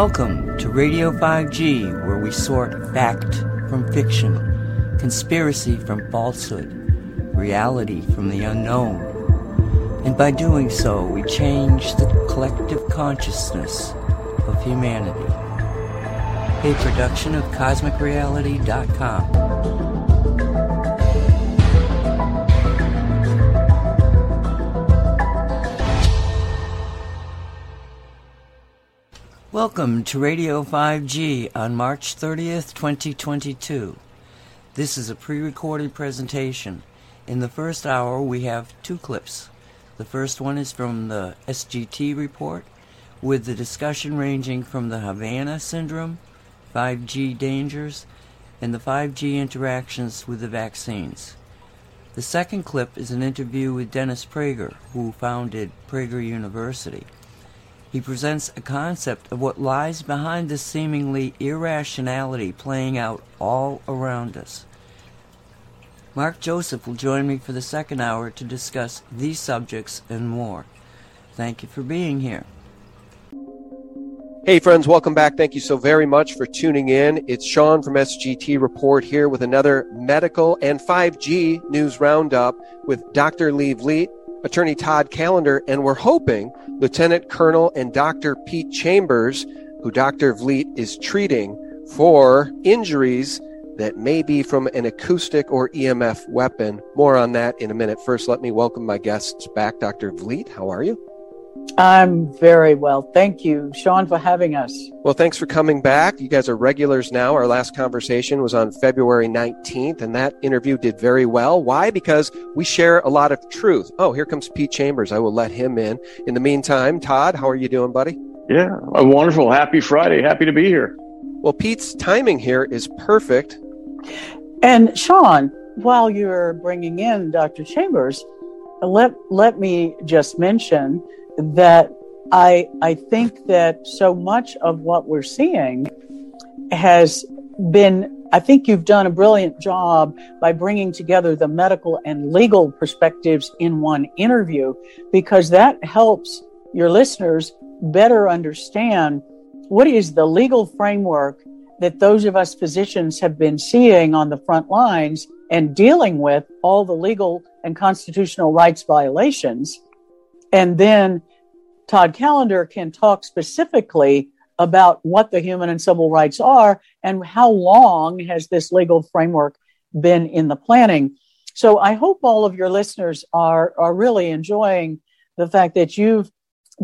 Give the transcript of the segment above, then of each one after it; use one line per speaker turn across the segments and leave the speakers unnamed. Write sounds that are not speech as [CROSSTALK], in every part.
Welcome to Radio 5G, where we sort fact from fiction, conspiracy from falsehood, reality from the unknown. And by doing so, we change the collective consciousness of humanity. A production of CosmicReality.com. Welcome to Radio 5G on March 30th, 2022. This is a pre recorded presentation. In the first hour, we have two clips. The first one is from the SGT report, with the discussion ranging from the Havana syndrome, 5G dangers, and the 5G interactions with the vaccines. The second clip is an interview with Dennis Prager, who founded Prager University. He presents a concept of what lies behind the seemingly irrationality playing out all around us. Mark Joseph will join me for the second hour to discuss these subjects and more. Thank you for being here.
Hey, friends, welcome back. Thank you so very much for tuning in. It's Sean from SGT Report here with another medical and 5G news roundup with Dr. Lee Vliet, Attorney Todd Callender, and we're hoping Lieutenant Colonel and Dr. Pete Chambers, who Dr. Vliet is treating for injuries that may be from an acoustic or EMF weapon. More on that in a minute. First, let me welcome my guests back. Dr. Vliet, how are you?
I'm very well. Thank you, Sean, for having us.
Well, thanks for coming back. You guys are regulars now. Our last conversation was on February 19th, and that interview did very well. Why? Because we share a lot of truth. Oh, here comes Pete Chambers. I will let him in. In the meantime, Todd, how are you doing, buddy?
Yeah, wonderful. Happy Friday. Happy to be here.
Well, Pete's timing here is perfect.
And Sean, while you're bringing in Dr. Chambers, let let me just mention that I I think that so much of what we're seeing has been I think you've done a brilliant job by bringing together the medical and legal perspectives in one interview because that helps your listeners better understand what is the legal framework that those of us physicians have been seeing on the front lines and dealing with all the legal and constitutional rights violations. And then Todd Callender can talk specifically about what the human and civil rights are and how long has this legal framework been in the planning. So I hope all of your listeners are, are really enjoying the fact that you've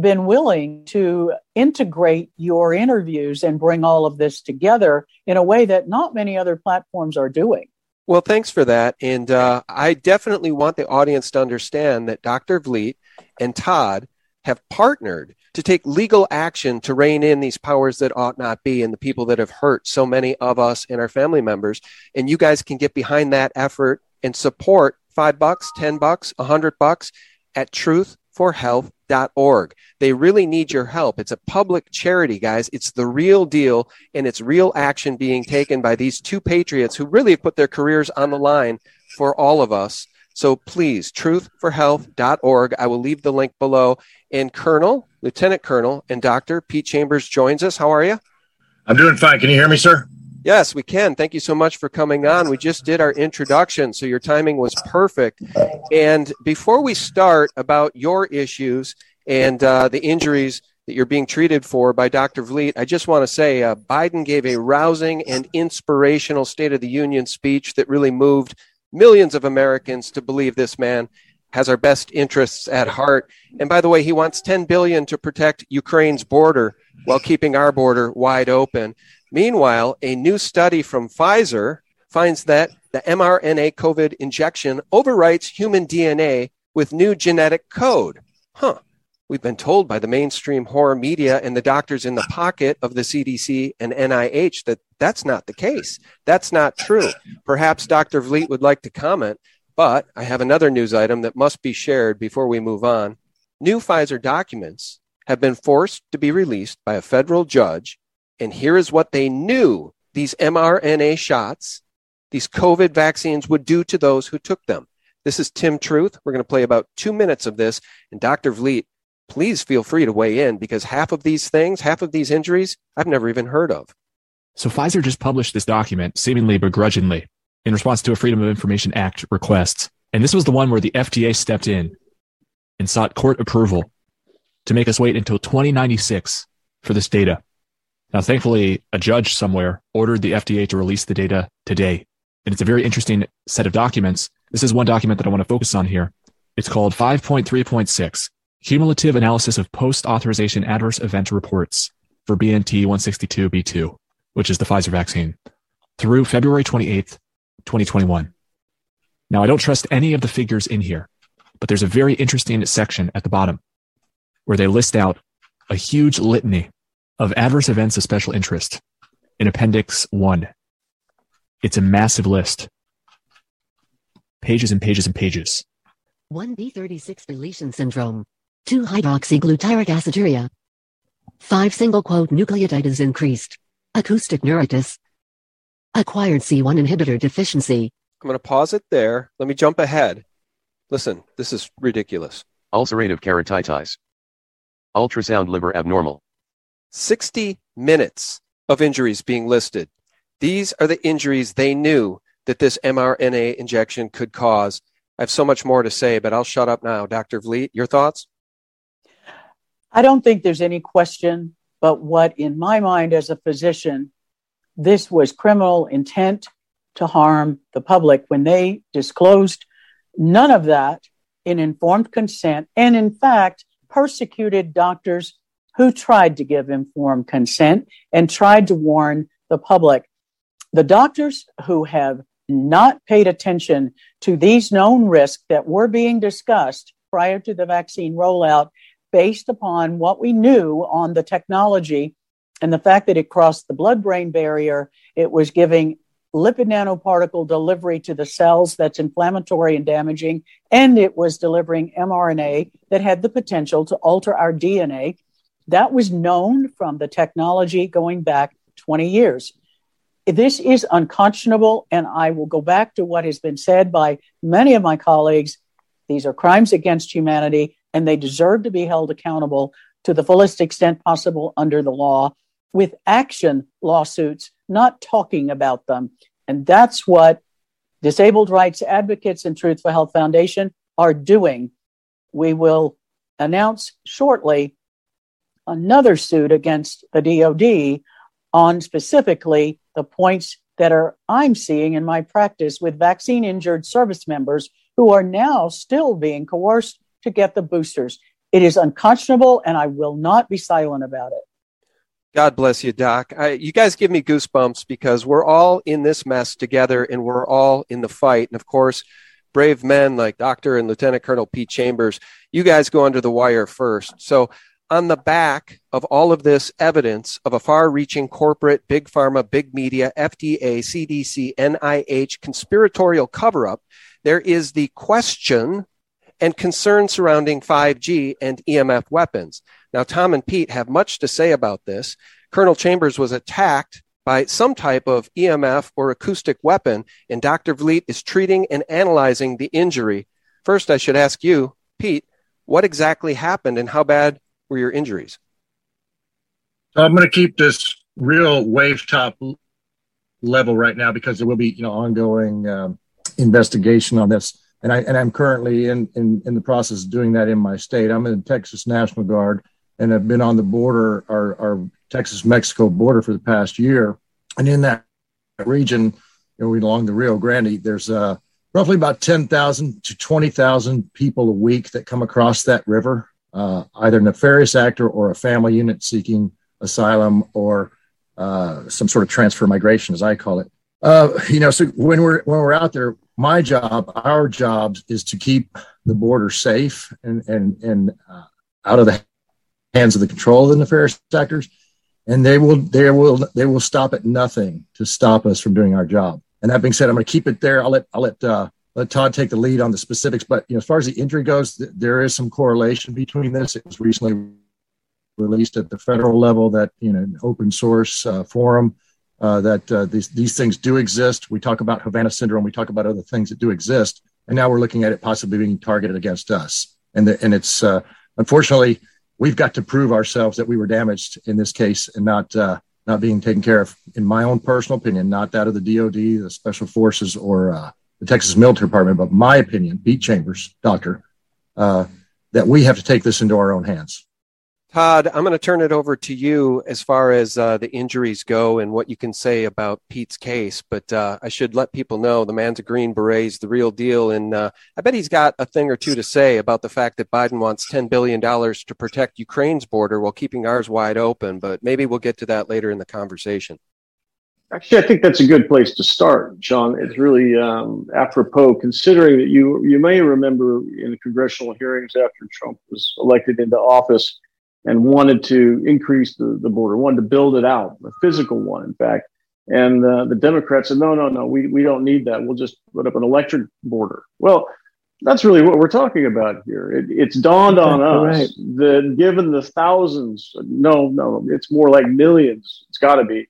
been willing to integrate your interviews and bring all of this together in a way that not many other platforms are doing.
Well, thanks for that. And uh, I definitely want the audience to understand that Dr. Vliet and Todd have partnered to take legal action to rein in these powers that ought not be and the people that have hurt so many of us and our family members. And you guys can get behind that effort and support five bucks, 10 bucks, a hundred bucks at truthforhealth.org. They really need your help. It's a public charity, guys. It's the real deal and it's real action being taken by these two patriots who really have put their careers on the line for all of us. So please, truthforhealth.org. I will leave the link below. And Colonel, Lieutenant Colonel, and Dr. Pete Chambers joins us. How are you?
I'm doing fine. Can you hear me, sir?
Yes, we can. Thank you so much for coming on. We just did our introduction, so your timing was perfect. And before we start about your issues and uh, the injuries that you're being treated for by Dr. Vliet, I just want to say uh, Biden gave a rousing and inspirational State of the Union speech that really moved millions of Americans to believe this man has our best interests at heart. And by the way, he wants 10 billion to protect Ukraine's border while keeping our border wide open. Meanwhile, a new study from Pfizer finds that the mRNA COVID injection overwrites human DNA with new genetic code. Huh. We've been told by the mainstream horror media and the doctors in the pocket of the CDC and NIH that that's not the case. That's not true. Perhaps Dr. Vliet would like to comment, but I have another news item that must be shared before we move on. New Pfizer documents have been forced to be released by a federal judge, and here is what they knew these mRNA shots, these COVID vaccines would do to those who took them. This is Tim Truth. We're going to play about two minutes of this, and Dr. Vliet please feel free to weigh in because half of these things, half of these injuries, I've never even heard of.
So Pfizer just published this document, seemingly begrudgingly, in response to a Freedom of Information Act request. And this was the one where the FDA stepped in and sought court approval to make us wait until 2096 for this data. Now, thankfully, a judge somewhere ordered the FDA to release the data today. And it's a very interesting set of documents. This is one document that I want to focus on here. It's called 5.3.6 Cumulative Analysis of Post Authorization Adverse Event Reports for BNT 162b2, which is the Pfizer vaccine, through February 28th, 2021. Now, I don't trust any of the figures in here, but there's a very interesting section at the bottom where they list out a huge litany of adverse events of special interest in Appendix 1. It's a massive list. Pages and pages and pages.
1p36 deletion syndrome. 2 hydroxyglutaric aciduria. 5 single quote nucleotides increased. Acoustic neuritis. Acquired C1 inhibitor deficiency.
I'm going to pause it there. Let me jump ahead. Listen, this is ridiculous.
Ulcerative keratitis. Ultrasound liver abnormal.
60 minutes of injuries being listed. These are the injuries they knew that this mRNA injection could cause. I have so much more to say, but I'll shut up now. Dr. Vliet, your thoughts?
I don't think there's any question but what, in my mind as a physician, this was criminal intent to harm the public when they disclosed none of that in informed consent and, in fact, persecuted doctors who tried to give informed consent and tried to warn the public. The doctors who have not paid attention to these known risks that were being discussed prior to the vaccine rollout based upon what we knew on the technology and the fact that it crossed the blood brain barrier, it was giving lipid nanoparticle delivery to the cells that's inflammatory and damaging, and it was delivering mRNA that had the potential to alter our DNA. That was known from the technology going back 20 years. This is unconscionable, and I will go back to what has been said by many of my colleagues. These are crimes against humanity, and they deserve to be held accountable to the fullest extent possible under the law with action lawsuits not talking about them. And that's what disabled rights advocates and Truth for Health Foundation are doing. We will announce shortly another suit against the DoD on specifically the points that are I'm seeing in my practice with vaccine injured service members who are now still being coerced to get the boosters. It is unconscionable and I will not be silent about it.
God bless you, Doc. I, you guys give me goosebumps because we're all in this mess together and we're all in the fight. And of course, brave men like Dr. and Lieutenant Colonel Pete Chambers, you guys go under the wire first. So, on the back of all of this evidence of a far reaching corporate, big pharma, big media, FDA, CDC, NIH conspiratorial cover up, there is the question and concern surrounding 5G and EMF weapons. Now, Tom and Pete have much to say about this. Colonel Chambers was attacked by some type of EMF or acoustic weapon, and Dr. Vliet is treating and analyzing the injury. First, I should ask you, Pete, what exactly happened and how bad were your injuries?
So I'm going to keep this real wave top level right now because there will be, you know, ongoing um, investigation on this. And I and I'm currently in, in in the process of doing that in my state. I'm in the Texas National Guard and have been on the border, our, our Texas Mexico border for the past year. And in that region, you know, along the Rio Grande, there's uh, roughly about 10,000 to 20,000 people a week that come across that river, uh, either nefarious actor or a family unit seeking asylum or uh, some sort of transfer migration, as I call it. Uh, you know, so when we're when we're out there, my job, our job, is to keep the border safe and and and uh, out of the hands of the control of the nefarious actors, and they will they will they will stop at nothing to stop us from doing our job. And that being said, I'm going to keep it there. I'll let I'll let uh, let Todd take the lead on the specifics. But you know, as far as the injury goes, th- there is some correlation between this. It was recently released at the federal level that you know open source uh, forum uh, that uh, these these things do exist. We talk about Havana syndrome. We talk about other things that do exist, and now we're looking at it possibly being targeted against us. And the, and it's uh, unfortunately we've got to prove ourselves that we were damaged in this case and not uh, not being taken care of. In my own personal opinion, not that of the DoD, the Special Forces, or uh, the Texas Military Department, but my opinion, Pete Chambers, doctor, uh, that we have to take this into our own hands.
Todd, I'm going to turn it over to you as far as uh, the injuries go and what you can say about Pete's case. But uh, I should let people know the man's a Green Beret, the real deal. And uh, I bet he's got a thing or two to say about the fact that Biden wants $10 billion to protect Ukraine's border while keeping ours wide open. But maybe we'll get to that later in the conversation.
Actually, I think that's a good place to start, Sean. It's really um, apropos, considering that you you may remember in the congressional hearings after Trump was elected into office and wanted to increase the, the border, wanted to build it out, a physical one, in fact. And uh, the Democrats said, no, no, no, we, we don't need that. We'll just put up an electric border. Well, that's really what we're talking about here. It, it's dawned on us right. that given the thousands, no, no, it's more like millions, it's got to be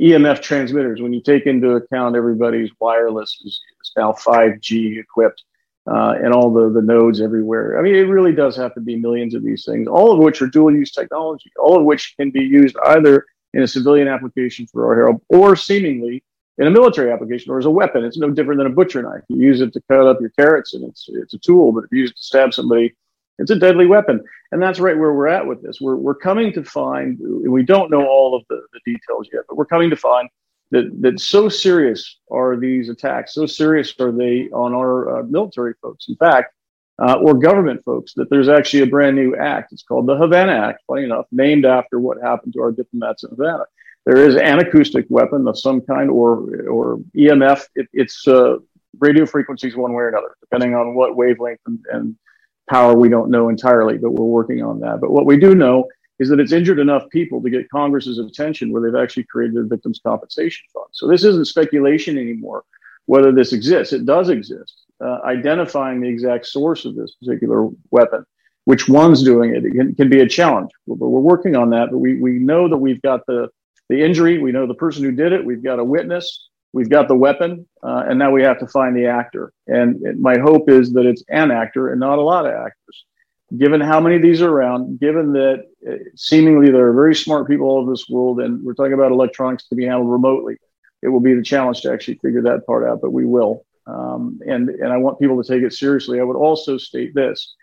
EMF transmitters. When you take into account everybody's wireless is, is now 5G equipped, uh, and all the, the nodes everywhere. I mean, it really does have to be millions of these things, all of which are dual use technology, all of which can be used either in a civilian application for our help or seemingly in a military application or as a weapon. It's no different than a butcher knife. You use it to cut up your carrots and it's, it's a tool, but if you use it to stab somebody, it's a deadly weapon. And that's right where we're at with this. We're, we're coming to find, we don't know all of the, the details yet, but we're coming to find that, that so serious are these attacks, so serious are they on our uh, military folks, in fact, uh, or government folks, that there's actually a brand new act. It's called the Havana Act, funny enough, named after what happened to our diplomats in Havana. There is an acoustic weapon of some kind or, or EMF. It, it's uh, radio frequencies one way or another, depending on what wavelength and, and power we don't know entirely, but we're working on that. But what we do know is that it's injured enough people to get Congress's attention where they've actually created a victims compensation fund. So this isn't speculation anymore whether this exists. It does exist. Uh, identifying the exact source of this particular weapon, which one's doing it, it can, can be a challenge. But we're working on that. But we, we know that we've got the, the injury. We know the person who did it. We've got a witness. We've got the weapon. Uh, and now we have to find the actor. And my hope is that it's an actor and not a lot of actors given how many of these are around, given that seemingly there are very smart people all over this world, and we're talking about electronics to be handled remotely, it will be the challenge to actually figure that part out, but we will. Um, and, and I want people to take it seriously. I would also state this,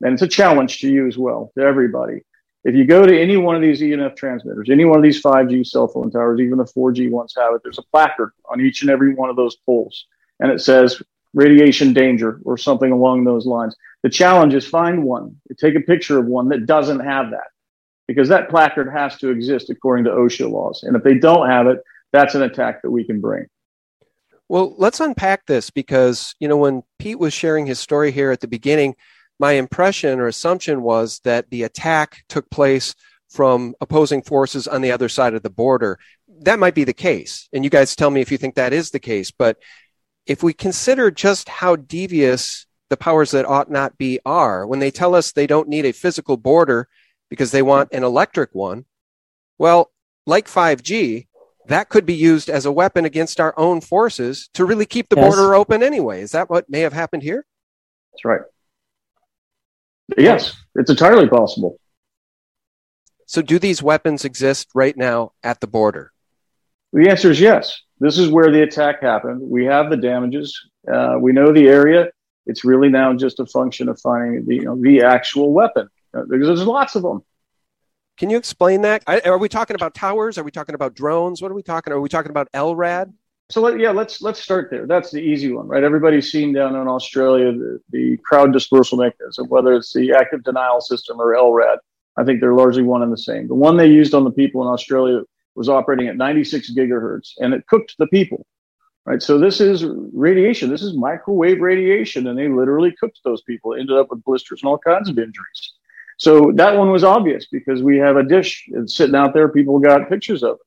and it's a challenge to you as well, to everybody. If you go to any one of these EMF transmitters, any one of these 5G cell phone towers, even the 4G ones have it, there's a placard on each and every one of those poles. And it says radiation danger or something along those lines. The challenge is find one, take a picture of one that doesn't have that because that placard has to exist according to OSHA laws. And if they don't have it, that's an attack that we can bring.
Well, let's unpack this because, you know, when Pete was sharing his story here at the beginning, my impression or assumption was that the attack took place from opposing forces on the other side of the border. That might be the case. And you guys tell me if you think that is the case. But if we consider just how devious the powers that ought not be are, when they tell us they don't need a physical border because they want an electric one, well, like 5G, that could be used as a weapon against our own forces to really keep the yes. border open anyway. Is that what may have happened here?
That's right. Yes, it's entirely possible.
So, do these weapons exist right now at the border?
The answer is yes. This is where the attack happened. We have the damages. Uh, we know the area. It's really now just a function of finding the, you know, the actual weapon Uh, because there's lots of them.
Can you explain that? Are we talking about towers? Are we talking about drones? What are we talking? Are we talking about LRAD?
So let, yeah, let's let's start there. That's the easy one, right? Everybody's seen down in Australia the, the crowd dispersal mechanism, whether it's the active denial system or LRAD. I think they're largely one and the same. The one they used on the people in Australia was operating at 96 gigahertz and it cooked the people. Right. So this is radiation. This is microwave radiation. And they literally cooked those people, ended up with blisters and all kinds of injuries. So that one was obvious because we have a dish sitting out there. People got pictures of it.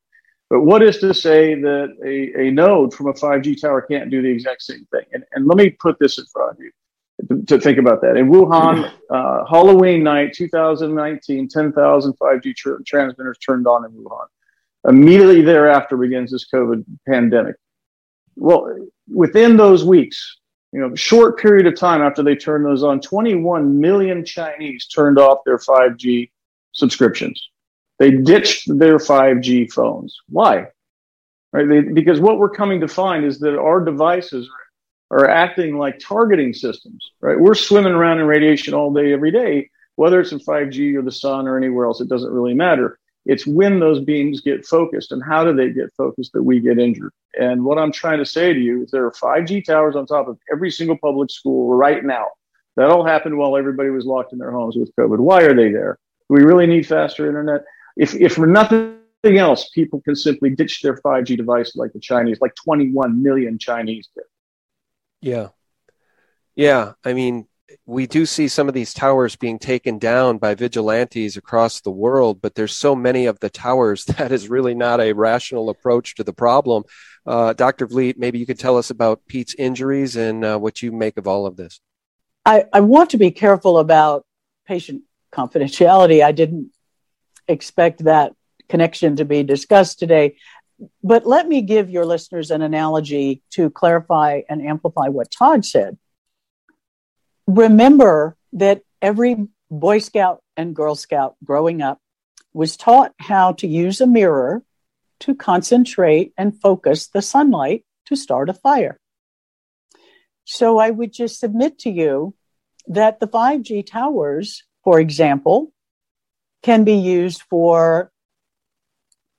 But what is to say that a, a node from a 5G tower can't do the exact same thing? And, and let me put this in front of you to, to think about that. In Wuhan, uh, Halloween night, 2019, 10,000 5G tr- transmitters turned on in Wuhan. Immediately thereafter begins this COVID pandemic. Well, within those weeks, you know, short period of time after they turned those on, 21 million Chinese turned off their 5G subscriptions. They ditched their 5G phones. Why? Right? They, because what we're coming to find is that our devices are acting like targeting systems. Right? We're swimming around in radiation all day, every day, whether it's in 5G or the sun or anywhere else. It doesn't really matter. It's when those beams get focused and how do they get focused that we get injured. And what I'm trying to say to you is there are 5G towers on top of every single public school right now. That all happened while everybody was locked in their homes with COVID. Why are they there? Do we really need faster internet? If, if for nothing else, people can simply ditch their 5G device like the Chinese, like 21 million Chinese did.
Yeah. Yeah. I mean, we do see some of these towers being taken down by vigilantes across the world, but there's so many of the towers [LAUGHS] that is really not a rational approach to the problem. Uh, Dr. Vliet, maybe you could tell us about Pete's injuries and uh, what you make of all of this.
I, I want to be careful about patient confidentiality. I didn't expect that connection to be discussed today. But let me give your listeners an analogy to clarify and amplify what Todd said remember that every Boy Scout and Girl Scout growing up was taught how to use a mirror to concentrate and focus the sunlight to start a fire. So I would just submit to you that the 5G towers, for example, can be used for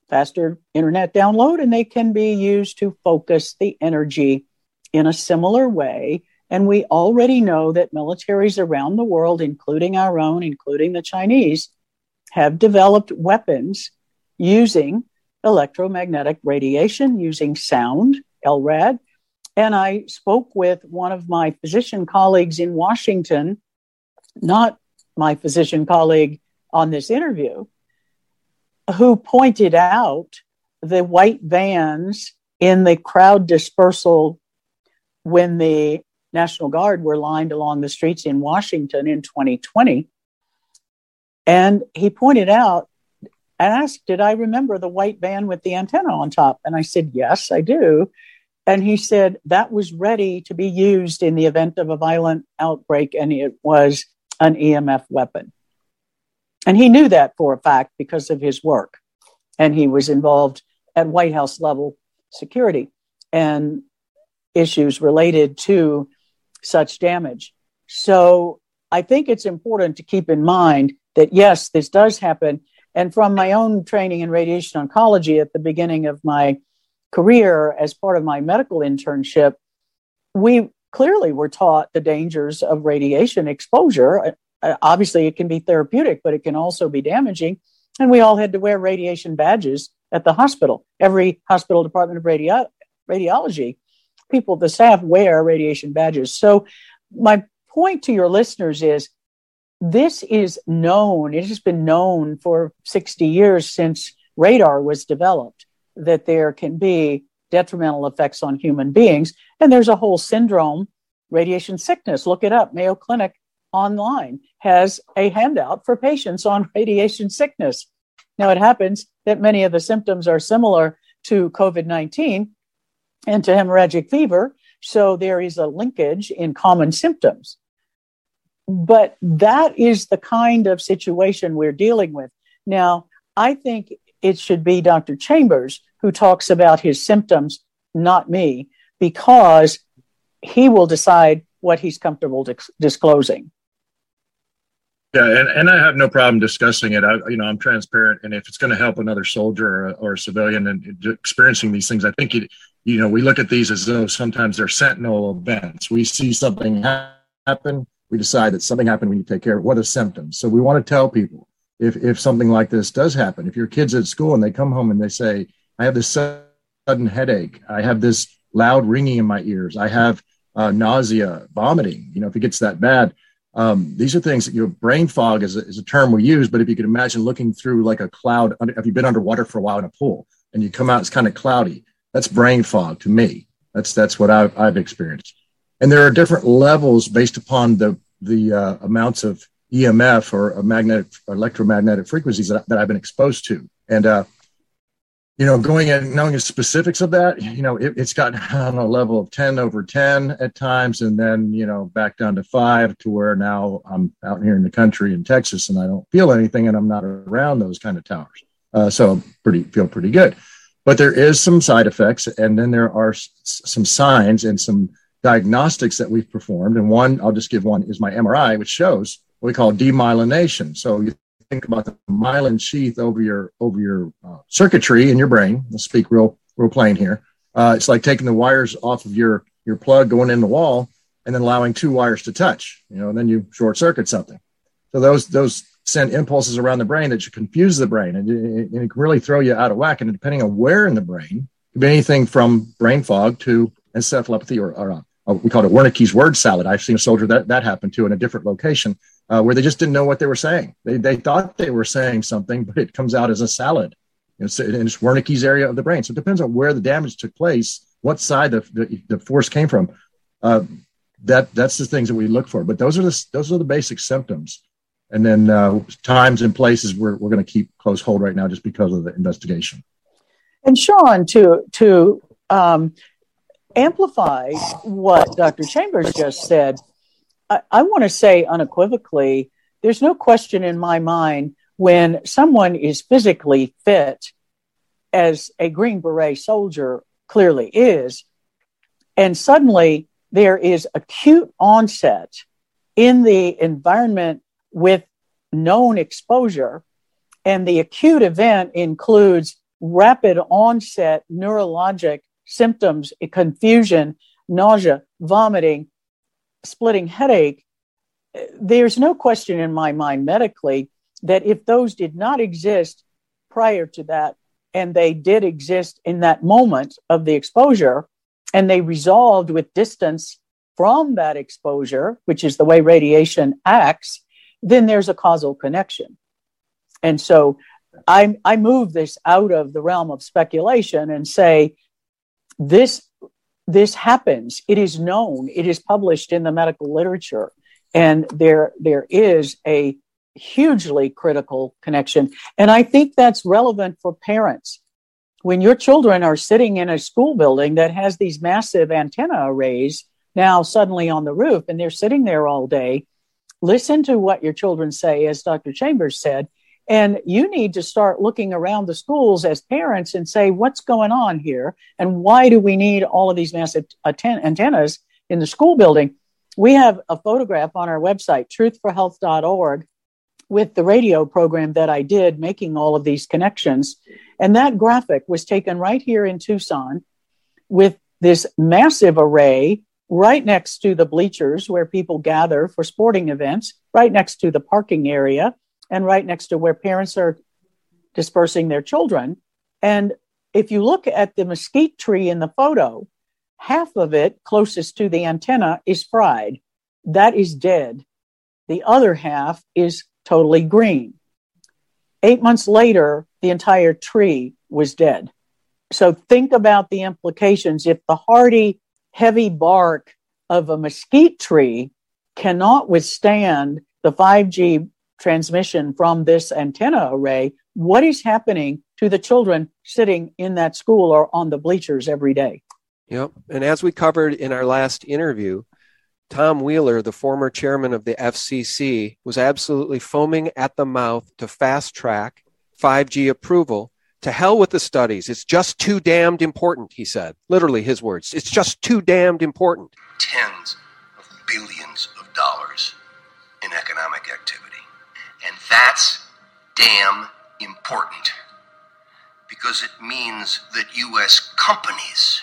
faster internet download and they can be used to focus the energy in a similar way and we already know that militaries around the world, including our own, including the Chinese, have developed weapons using electromagnetic radiation, using sound, LRAD. And I spoke with one of my physician colleagues in Washington, not my physician colleague on this interview, who pointed out the white vans in the crowd dispersal when the National Guard were lined along the streets in Washington in 2020. And he pointed out and asked, Did I remember the white van with the antenna on top? And I said, Yes, I do. And he said that was ready to be used in the event of a violent outbreak, and it was an EMF weapon. And he knew that for a fact because of his work. And he was involved at White House level security and issues related to such damage. So I think it's important to keep in mind that yes, this does happen. And from my own training in radiation oncology at the beginning of my career as part of my medical internship, we clearly were taught the dangers of radiation exposure. Uh, uh, obviously, it can be therapeutic, but it can also be damaging. And we all had to wear radiation badges at the hospital. Every hospital department of radio- radiology people, the staff wear radiation badges. So, my point to your listeners is this is known, it has been known for 60 years since radar was developed that there can be detrimental effects on human beings. And there's a whole syndrome, radiation sickness. Look it up. Mayo Clinic online has a handout for patients on [LAUGHS] radiation sickness. Now, it happens that many of the symptoms are similar to COVID 19, and to hemorrhagic fever. So there is a linkage in common symptoms. But that is the kind of situation we're dealing with. Now, I think it should be Dr. Chambers who talks about his symptoms, not me, because he will decide what he's comfortable disclosing.
Yeah, and, and I have no problem discussing it. I, you know, I'm transparent, and if it's going to help another soldier or, or a civilian and experiencing these things, I think it, you know, we look at these as though sometimes they're sentinel events. We see something happen, we decide that something happened, we need to take care of. What are symptoms? So we want to tell people if if something like this does happen, if your kids at school and they come home and they say, "I have this sudden headache, I have this loud ringing in my ears, I have uh, nausea, vomiting," you know, if it gets that bad um, these are things that you know, brain fog is a, is a term we use, but if you could imagine looking through like a cloud, have you been underwater for a while in a pool and you come out, it's kind of cloudy. That's brain fog to me. That's, that's what I've, I've experienced. And there are different levels based upon the, the uh, amounts of EMF or magnetic, electromagnetic frequencies that, that I've been exposed to. And uh, you know, going and knowing the specifics of that, you know, it, has gotten [LAUGHS] on a level of 10 over 10 at times, and then, you know, back down to five to where now I'm out here in the country in Texas and I don't feel anything and I'm not around those kind of towers. Uh, so pretty, feel pretty good. But there is some side effects, and then there are s- some signs and some diagnostics that we've performed. And one, I'll just give one, is my MRI, which shows what we call demyelination. So you think about the myelin sheath over your over your uh, circuitry in your brain. Let's speak real real plain here. Uh, it's like taking the wires off of your your plug going in the wall and then allowing two wires to touch. You know, and then you short circuit something. So those those send impulses around the brain that should confuse the brain and, and it can really throw you out of whack. And depending on where in the brain, it could be anything from brain fog to encephalopathy or, or uh, we call it Wernicke's word salad. I've seen a soldier that that happened to in a different location uh, where they just didn't know what they were saying. They, they thought they were saying something, but it comes out as a salad. It's, it's Wernicke's area of the brain. So it depends on where the damage took place, what side the, the, the force came from. Uh, that that's the things that we look for. But those are the those are the basic symptoms. And then uh, times and places we're, we're going to keep close hold right now just because of the investigation.
And Sean, to to um, amplify what Dr. Chambers just said, I, I want to say unequivocally there's no question in my mind when someone is physically fit, as a Green Beret soldier clearly is, and suddenly there is acute onset in the environment with known exposure, and the acute event includes rapid onset neurologic symptoms, confusion, nausea, vomiting, splitting headache, there's no question in my mind medically that if those did not exist prior to that, and they did exist in that moment of the exposure, and they resolved with distance from that exposure, which is the way radiation acts, then there's a causal connection. And so I, I move this out of the realm of speculation and say this this happens. It is known. It is published in the medical literature, and there there is a hugely critical connection. And I think that's relevant for parents. When your children are sitting in a school building that has these massive antenna arrays now suddenly on the roof, and they're sitting there all day, listen to what your children say, as Dr. Chambers said, and you need to start looking around the schools as parents and say, what's going on here? And why do we need all of these massive antennas in the school building? We have a photograph on our website, truthforhealth.org, with the radio program that I did making all of these connections. And that graphic was taken right here in Tucson with this massive array right next to the bleachers where people gather for sporting events, right next to the parking area and right next to where parents are dispersing their children. And if you look at the mesquite tree in the photo, half of it closest to the antenna is fried. That is dead. The other half is totally green. Eight months later, the entire tree was dead. So think about the implications. If the hardy, heavy bark of a mesquite tree cannot withstand the 5G transmission from this antenna array, what is happening to the children sitting in that school or on the bleachers every day?
Yep. And as we covered in our last interview, Tom Wheeler, the former chairman of the FCC, was absolutely foaming at the mouth to fast track 5G approval. To hell with the studies. It's just too damned important, he said. Literally his words. It's just too damned important.
Tens of billions of dollars in economic activity. And that's damn important because it means that U.S. companies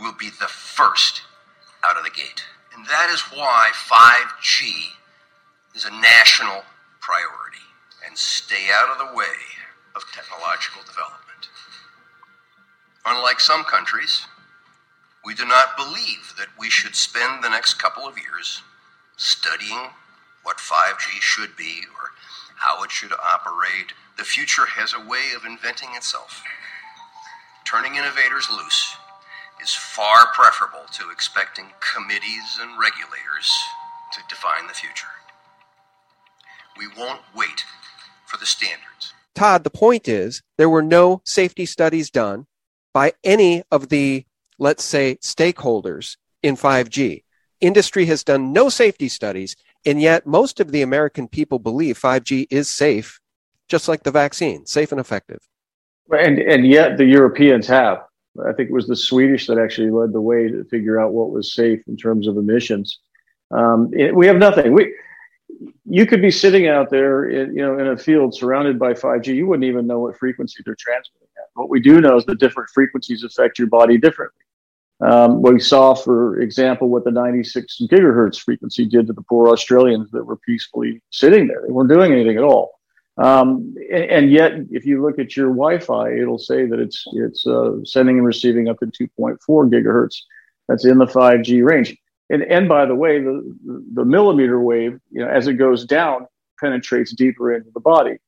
will be the first out of the gate. And that is why 5G is a national priority. And stay out of the way of technological development. Unlike some countries, we do not believe that we should spend the next couple of years studying what 5G should be or how it should operate. The future has a way of inventing itself. Turning innovators loose is far preferable to expecting committees and regulators to define the future. We won't wait for the standards.
Todd, the point is there were no safety studies done by any of the, let's say, stakeholders in 5G. Industry has done no safety studies, and yet most of the American people believe 5G is safe, just like the vaccine, safe and effective.
And, and yet the Europeans have. I think it was the Swedish that actually led the way to figure out what was safe in terms of emissions. Um, it, we have nothing. We, you could be sitting out there, in, you know, in a field surrounded by 5G. You wouldn't even know what frequency they're transmitting at. What we do know is that different frequencies affect your body differently. Um, we saw, for example, what the 96 gigahertz frequency did to the poor Australians that were peacefully sitting there. They weren't doing anything at all. Um, and, and, yet, if you look at your Wi-Fi, it'll say that it's it's uh, sending and receiving up to 2.4 gigahertz. That's in the 5G range. And, and by the way, the, the millimeter wave, you know, as it goes down, penetrates deeper into the body.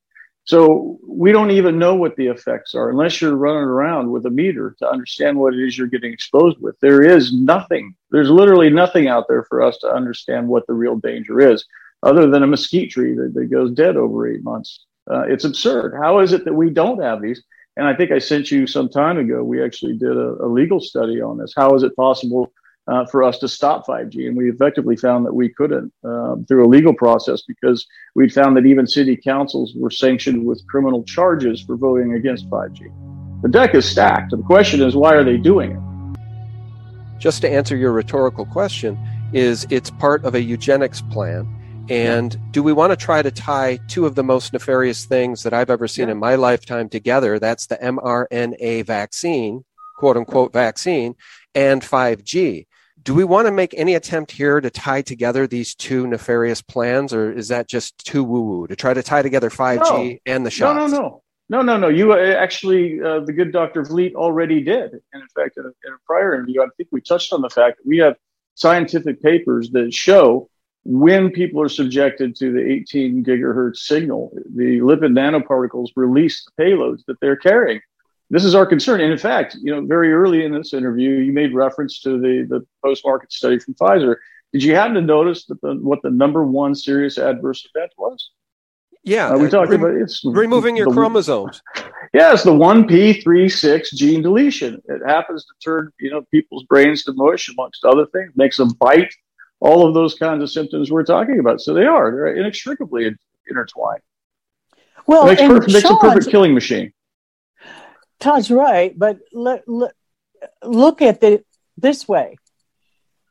So we don't even know what the effects are unless you're running around with a meter to understand what it is you're getting exposed with. There is nothing. There's literally nothing out there for us to understand what the real danger is, other than a mesquite tree that, that goes dead over eight months. Uh, it's absurd. How is it that we don't have these? And I think I sent you some time ago. We actually did a, a legal study on this. How is it possible uh, for us to stop 5G. And we effectively found that we couldn't um, through a legal process because we found that even city councils were sanctioned with criminal charges for voting against 5G. The deck is stacked. The question is, why are they doing it?
Just to answer your rhetorical question, is it's part of a eugenics plan. And do we want to try to tie two of the most nefarious things that I've ever seen in my lifetime together? That's the mRNA vaccine, quote unquote vaccine, and 5G do we want to make any attempt here to tie together these two nefarious plans, or is that just too woo woo to try to tie together 5G no. and the shots?
No, no, no. No, no, no. You uh, actually, uh, the good Dr. Vliet already did. And in fact, in a, in a prior interview, I think we touched on the fact that we have scientific papers that show when people are subjected to the 18 gigahertz signal, the lipid nanoparticles release the payloads that they're carrying this is our concern. And in fact, you know, very early in this interview, you made reference to the, the post market study from Pfizer. Did you happen to notice that the, what the number one serious adverse event was?
Yeah,
uh, we talked about it's
removing your the, chromosomes.
Yeah, it's the one p three six gene deletion. It happens to turn you know people's brains to mush, amongst other things, makes them bite. All of those kinds of symptoms we're talking about. So they are they're inextricably intertwined.
Well,
it makes, perfect, makes a perfect killing machine.
Todd's right, but look, look, look at it this way.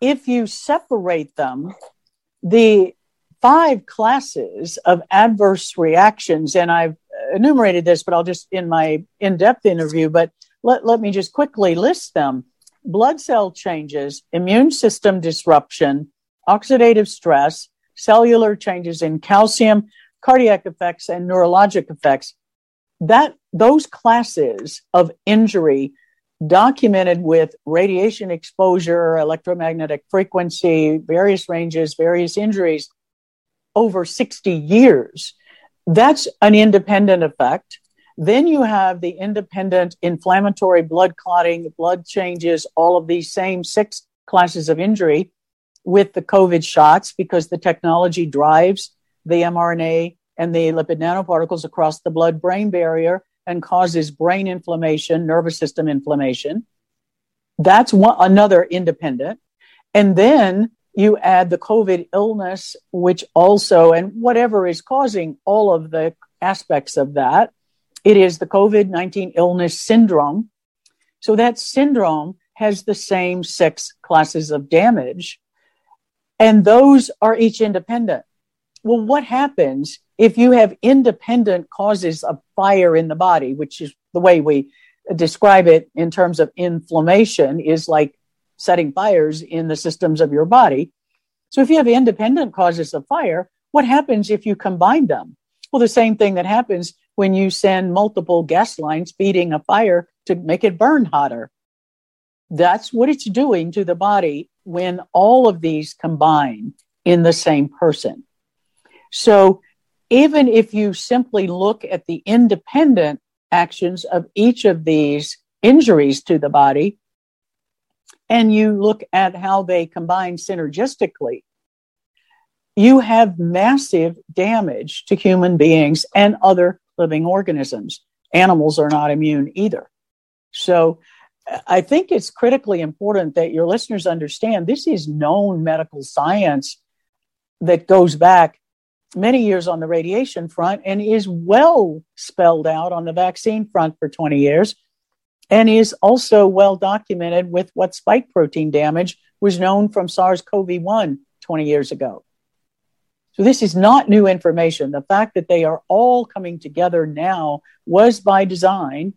If you separate them, the five classes of adverse reactions, and I've enumerated this, but I'll just in my in depth interview, but let, let me just quickly list them blood cell changes, immune system disruption, oxidative stress, cellular changes in calcium, cardiac effects, and neurologic effects that those classes of injury documented with radiation exposure, electromagnetic frequency, various ranges, various injuries over 60 years. That's an independent effect. Then you have the independent inflammatory blood clotting, blood changes, all of these same six classes of injury with the COVID shots because the technology drives the mRNA and the lipid nanoparticles across the blood brain barrier and causes brain inflammation, nervous system inflammation. That's one, another independent. And then you add the COVID illness, which also, and whatever is causing all of the aspects of that, it is the COVID 19 illness syndrome. So that syndrome has the same six classes of damage, and those are each independent. Well, what happens if you have independent causes of fire in the body, which is the way we describe it in terms of inflammation, is like setting fires in the systems of your body. So if you have independent causes of fire, what happens if you combine them? Well, the same thing that happens when you send multiple gas lines feeding a fire to make it burn hotter. That's what it's doing to the body when all of these combine in the same person. So even if you simply look at the independent actions of each of these injuries to the body, and you look at how they combine synergistically, you have massive damage to human beings and other living organisms. Animals are not immune either. So I think it's critically important that your listeners understand this is known medical science that goes back many years on the radiation front and is well spelled out on the vaccine front for 20 years and is also well documented with what spike protein damage was known from SARS CoV 1 20 years ago. So, this is not new information. The fact that they are all coming together now was by design,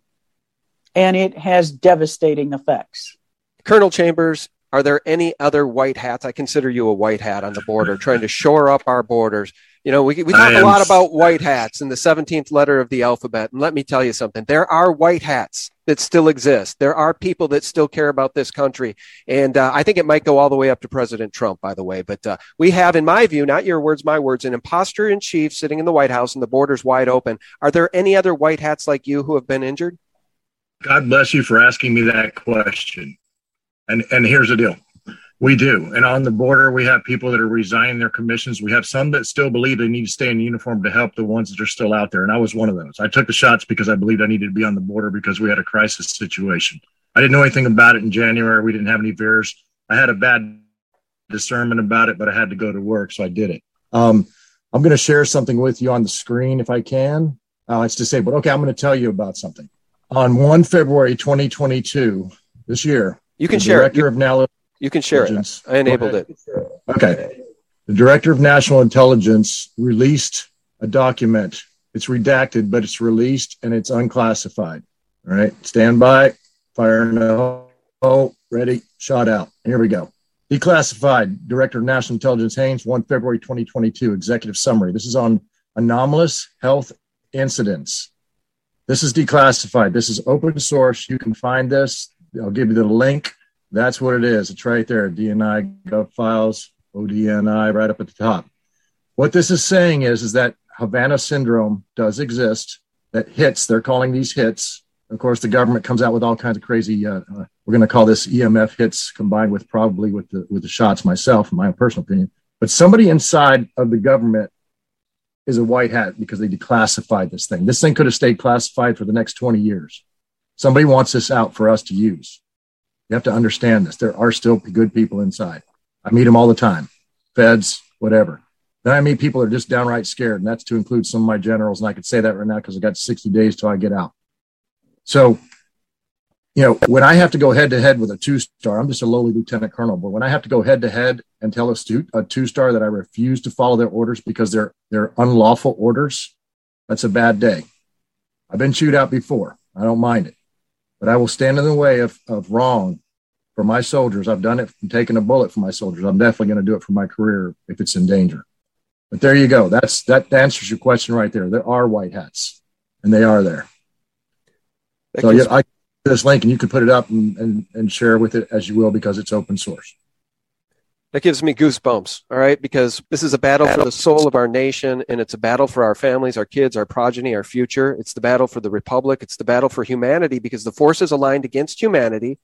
and it has devastating effects.
Colonel Chambers, are there any other white hats? I consider you a white hat on the border, trying to shore up our borders. You know, we, we talk a lot about white hats in the 17th letter of the alphabet. And let me tell you something there are white hats that still exist. There are people that still care about this country. And uh, I think it might go all the way up to President Trump, by the way. But uh, we have, in my view, not your words, my words, an imposter in chief sitting in the White House and the borders wide open. Are there any other white hats like you who have been injured?
God bless you for asking me that question. And and here's the deal. We do. And on the border, we have people that are resigning their commissions. We have some that still believe they need to stay in uniform to help the ones that are still out there. And I was one of those. I took the shots because I believed I needed to be on the border because we had a crisis situation. I didn't know anything about it in January. We didn't have any VAERS. I had a bad discernment about it, but I had to go to work, so I did it. Um, I'm going to share something with you on the screen if I can. Uh, it's disabled. Okay, I'm going to tell you about something. On 1 February 2022, this year,
you can share
director.
You,
of now
you can share it. I enabled it.
Okay. The director of national intelligence released a document. It's redacted, but it's released and it's unclassified. All right. Stand by. Fire no. Oh, ready. Shot out. Here we go. Declassified. Director of National Intelligence Haines, 1 February 2022. Executive summary. This is on anomalous health incidents. This is declassified. This is open source. You can find this. I'll give you the link. That's what it is. It's right there. DNI Gov Files, ODNI, right up at the top. What this is saying is, is that Havana syndrome does exist. That hits. They're calling these hits. Of course, the government comes out with all kinds of crazy. Uh, uh, we're going to call this EMF hits, combined with probably with the with the shots. Myself, in my own personal opinion, but somebody inside of the government is a white hat because they declassified this thing. This thing could have stayed classified for the next 20 years. Somebody wants this out for us to use. You have to understand this. There are still good people inside. I meet them all the time, feds, whatever. Then I meet people that are just downright scared, and that's to include some of my generals. And I could say that right now because I got 60 days till I get out. So, you know, when I have to go head to head with a two star, I'm just a lowly lieutenant colonel, but when I have to go head to head and tell a, stu- a two star that I refuse to follow their orders because they're they're unlawful orders, that's a bad day. I've been chewed out before. I don't mind it but I will stand in the way of, of wrong for my soldiers. I've done it from taking a bullet for my soldiers. I'm definitely going to do it for my career if it's in danger. But there you go. That's that answers your question right there. There are white hats, and they are there. That so yeah, I this link, and you can put it up and, and, and share with it as you will because it's open source
that gives me goosebumps all right? Because this is a battle for the soul of our nation and it's a battle for our families our kids our progeny our future. It's the battle for the republic. It's the battle for humanity because the forces aligned against humanity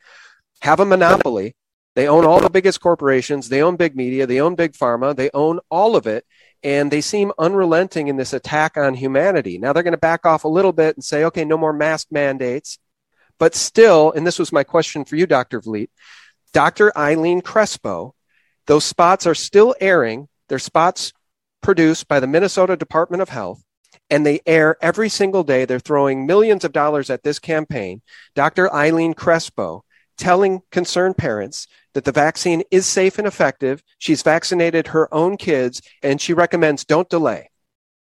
have a monopoly. They own all the biggest corporations. They own big media. They own big pharma. They own all of it and they seem unrelenting in this attack on humanity. Now they're going to back off a little bit and say okay no more mask mandates. But still and this was my question for you dr vliet dr eileen crespo those spots are still airing. They're spots produced by the Minnesota Department of Health, and they air every single day. They're throwing millions of dollars at this campaign. Dr. Eileen Crespo telling concerned parents that the vaccine is safe and effective. She's vaccinated her own kids, and she recommends don't delay.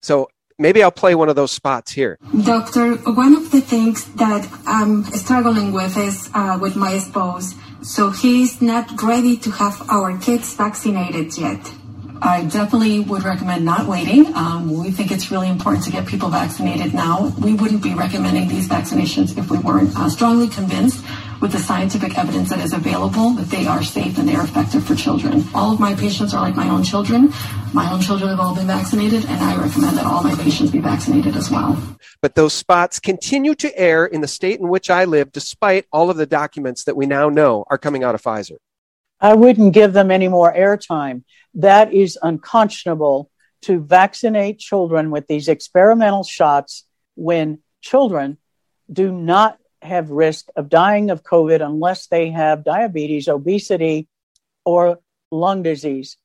So maybe I'll play one of those spots here.
Doctor, one of the things that I'm struggling with is uh, with my spouse so he's not ready to have our kids vaccinated yet.
I definitely would recommend not waiting. Um, we think it's really important to get people vaccinated now. We wouldn't be recommending these vaccinations if we weren't uh, strongly convinced with the scientific evidence that is available that they are safe and they are effective for children. All of my patients are like my own children. My own children have all been vaccinated, and I recommend that all my patients be vaccinated as well.
But those spots continue to air in the state in which I live, despite all of the documents that we now know are coming out of Pfizer.
I wouldn't give them any more airtime. That is unconscionable to vaccinate children with these experimental shots when children do not have risk of dying of COVID unless they have diabetes, obesity, or lung disease.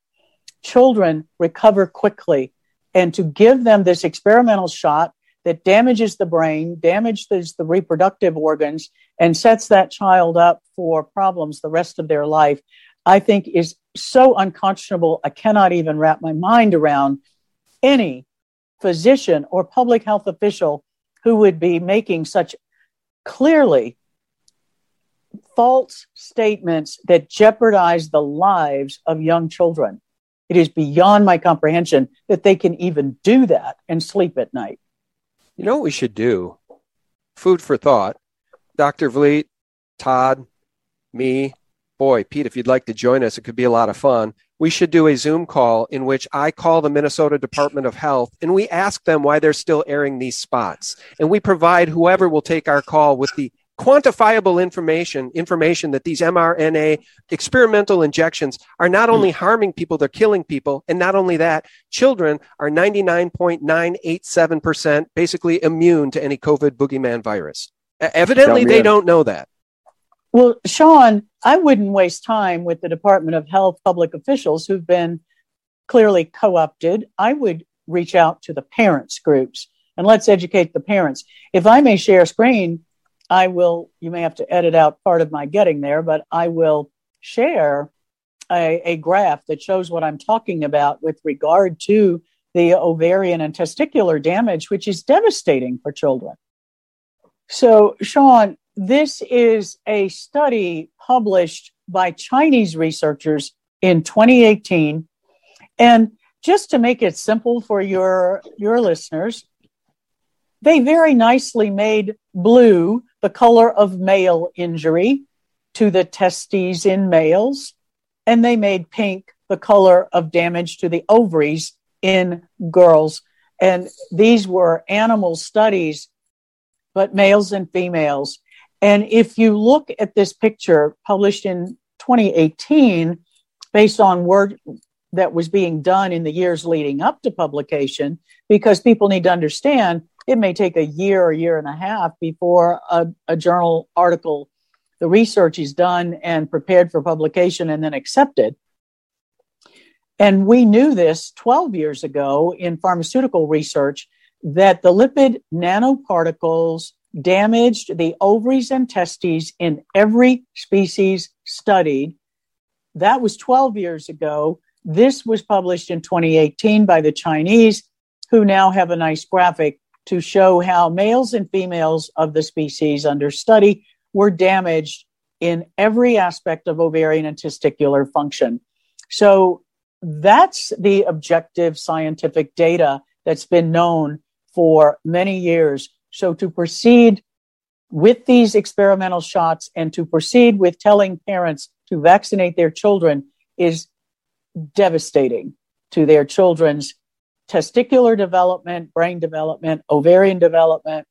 Children recover quickly. And to give them this experimental shot that damages the brain, damages the reproductive organs, and sets that child up for problems the rest of their life, I think is so unconscionable. I cannot even wrap my mind around any physician or public health official who would be making such clearly false statements that jeopardize the lives of young children. It is beyond my comprehension that they can even do that and sleep at night.
You know what we should do? Food for thought. Dr. Vliet, Todd, me, boy, Pete, if you'd like to join us, it could be a lot of fun we should do a Zoom call in which I call the Minnesota Department of Health and we ask them why they're still airing these spots. And we provide whoever will take our call with the quantifiable information, information that these mRNA experimental injections are not only harming people, they're killing people. And not only that, children are 99.987% basically immune to any COVID boogeyman virus. Evidently, they don't know that.
Well, Sean, I wouldn't waste time with the Department of Health public officials who've been clearly co opted. I would reach out to the parents groups and let's educate the parents. If I may share screen, I will, you may have to edit out part of my getting there, but I will share a, a graph that shows what I'm talking about with regard to the ovarian and testicular damage, which is devastating for children. So, Sean, this is a study published by Chinese researchers in 2018. And just to make it simple for your, your listeners, they very nicely made blue the color of male injury to the testes in males, and they made pink the color of damage to the ovaries in girls. And these were animal studies, but males and females. And if you look at this picture published in 2018, based on work that was being done in the years leading up to publication, because people need to understand it may take a year or year and a half before a, a journal article, the research is done and prepared for publication and then accepted. And we knew this 12 years ago in pharmaceutical research that the lipid nanoparticles damaged the ovaries and testes in every species studied. That was 12 years ago. This was published in 2018 by the Chinese, who now have a nice graphic to show how males and females of the species under study were damaged in every aspect of ovarian and testicular function. So that's the objective scientific data that's been known for many years so to proceed with these experimental shots and to proceed with telling parents to vaccinate their children is devastating to their children's testicular development, brain development, ovarian development,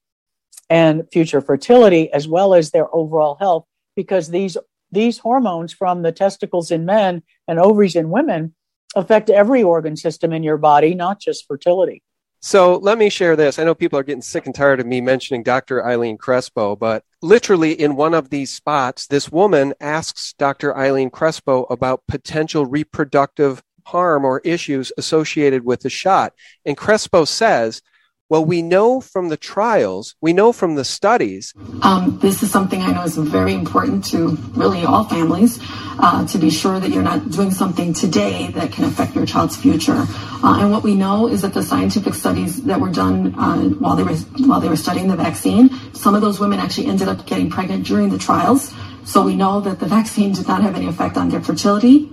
and future fertility, as well as their overall health, because these these hormones from the testicles in men and ovaries in women affect every organ system in your body, not just fertility.
So let me share this. I know people are getting sick and tired of me mentioning Dr. Eileen Crespo, but literally in one of these spots, this woman asks Dr. Eileen Crespo about potential reproductive harm or issues associated with the shot. And Crespo says, well, we know from the trials, we know from the studies.
Um, this is something I know is very important to really all families uh, to be sure that you're not doing something today that can affect your child's future. Uh, and what we know is that the scientific studies that were done uh, while they were while they were studying the vaccine, some of those women actually ended up getting pregnant during the trials. So we know that the vaccine did not have any effect on their fertility.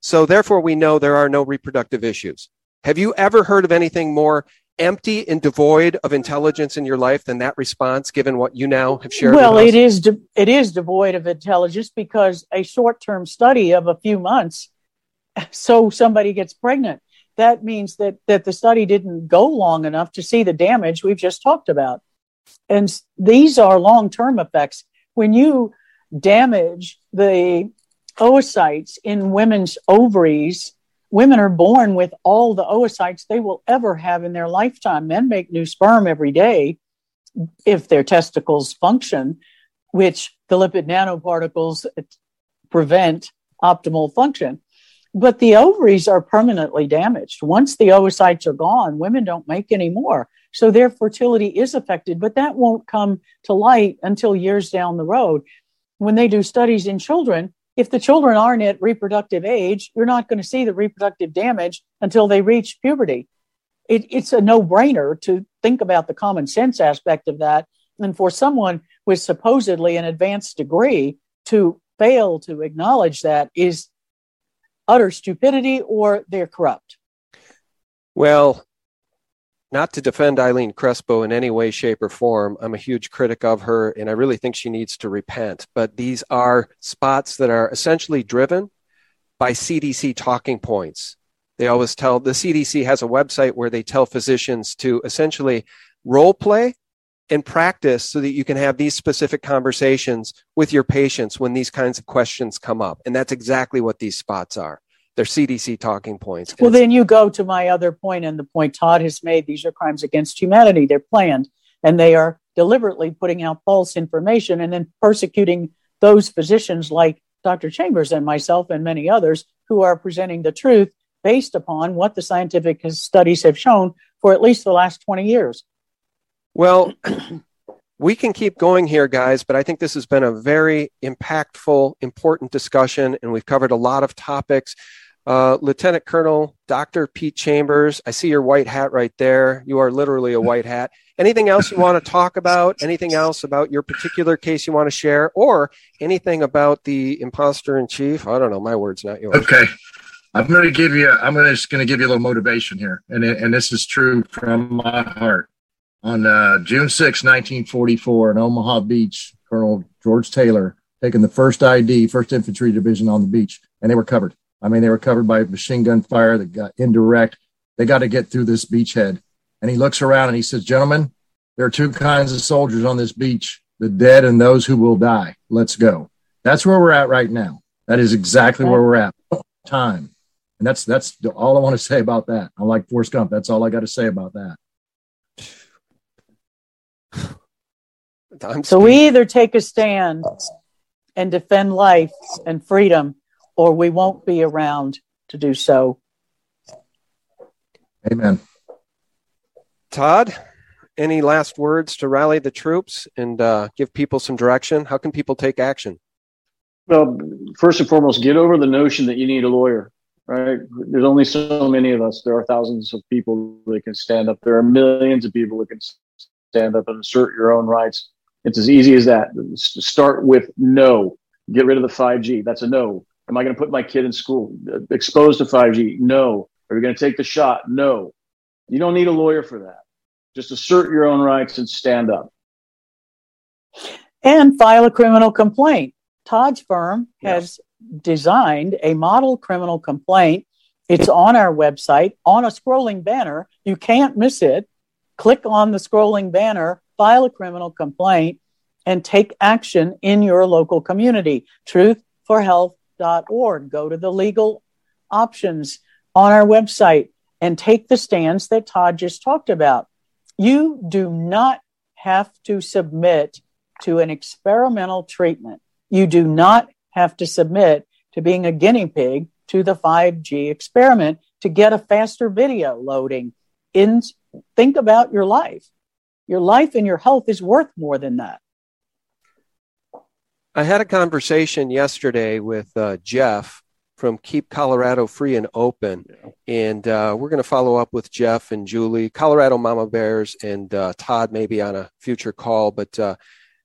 So therefore, we know there are no reproductive issues. Have you ever heard of anything more empty and devoid of intelligence in your life than that response given what you now have shared
well it is de- it is devoid of intelligence because a short-term study of a few months [LAUGHS] so somebody gets pregnant that means that that the study didn't go long enough to see the damage we've just talked about. And these are long-term effects. When you damage the oocytes in women's ovaries women are born with all the oocytes they will ever have in their lifetime. Men make new sperm every day if their testicles function, which the lipid nanoparticles prevent optimal function. But the ovaries are permanently damaged. Once the oocytes are gone, women don't make any more. So their fertility is affected, but that won't come to light until years down the road. When they do studies in children, if the children aren't at reproductive age, you're not going to see the reproductive damage until they reach puberty. It, it's a no brainer to think about the common sense aspect of that. And for someone with supposedly an advanced degree to fail to acknowledge that is utter stupidity or they're corrupt.
Well, not to defend Eileen Crespo in any way, shape, or form. I'm a huge critic of her, and I really think she needs to repent. But these are spots that are essentially driven by CDC talking points. They always tell the CDC has a website where they tell physicians to essentially role play and practice so that you can have these specific conversations with your patients when these kinds of questions come up. And that's exactly what these spots are. They're CDC talking points.
Well, then you go to my other point and the point Todd has made. These are crimes against humanity. They're planned and they are deliberately putting out false information and then persecuting those physicians like Dr. Chambers and myself and many others who are presenting the truth based upon what the scientific studies have shown for at least the last 20 years.
Well, [CLEARS THROAT] we can keep going here, guys, but I think this has been a very impactful, important discussion, and we've covered a lot of topics. Uh, Lieutenant Colonel Dr. Pete Chambers, I see your white hat right there. You are literally a white hat. Anything else you want to talk about? Anything else about your particular case you want to share, or anything about the imposter in chief? I don't know. My words, not yours.
Okay. I'm going to give you. I'm gonna, just going to give you a little motivation here, and and this is true from my heart. On uh, June 6, 1944, in Omaha Beach, Colonel George Taylor taking the first ID, First Infantry Division on the beach, and they were covered. I mean, they were covered by machine gun fire that got indirect. They got to get through this beachhead. And he looks around and he says, Gentlemen, there are two kinds of soldiers on this beach the dead and those who will die. Let's go. That's where we're at right now. That is exactly where we're at. Time. And that's that's all I want to say about that. I like Forrest Gump. That's all I got to say about that. [SIGHS]
so we either take a stand and defend life and freedom, or we won't be around to do so.
Amen.
Todd, any last words to rally the troops and uh, give people some direction? How can people take action?
Well, first and foremost, get over the notion that you need a lawyer, right? There's only so many of us. There are thousands of people that can stand up. There are millions of people that can stand up and assert your own rights. It's as easy as that. Start with no. Get rid of the 5G. That's a no. Am I going to put my kid in school exposed to 5G? No. Are we going to take the shot? No. You don't need a lawyer for that. Just assert your own rights and stand up.
And file a criminal complaint. Todd's firm has designed a model criminal complaint. It's on our website on a scrolling banner. You can't miss it. Click on the scrolling banner, file a criminal complaint, and take action in your local community. Truthforhealth.org. Go to the legal options on our website and take the stands that Todd just talked about. You do not have to submit to an experimental treatment. You do not have to submit to being a guinea pig to the 5G experiment to get a faster video loading. In, think about your life. Your life and your health is worth more than that.
I had a conversation yesterday with uh, Jeff from Keep Colorado Free and Open. And uh, we're going to follow up with Jeff and Julie, Colorado Mama Bears, and uh, Todd maybe on a future call. But uh,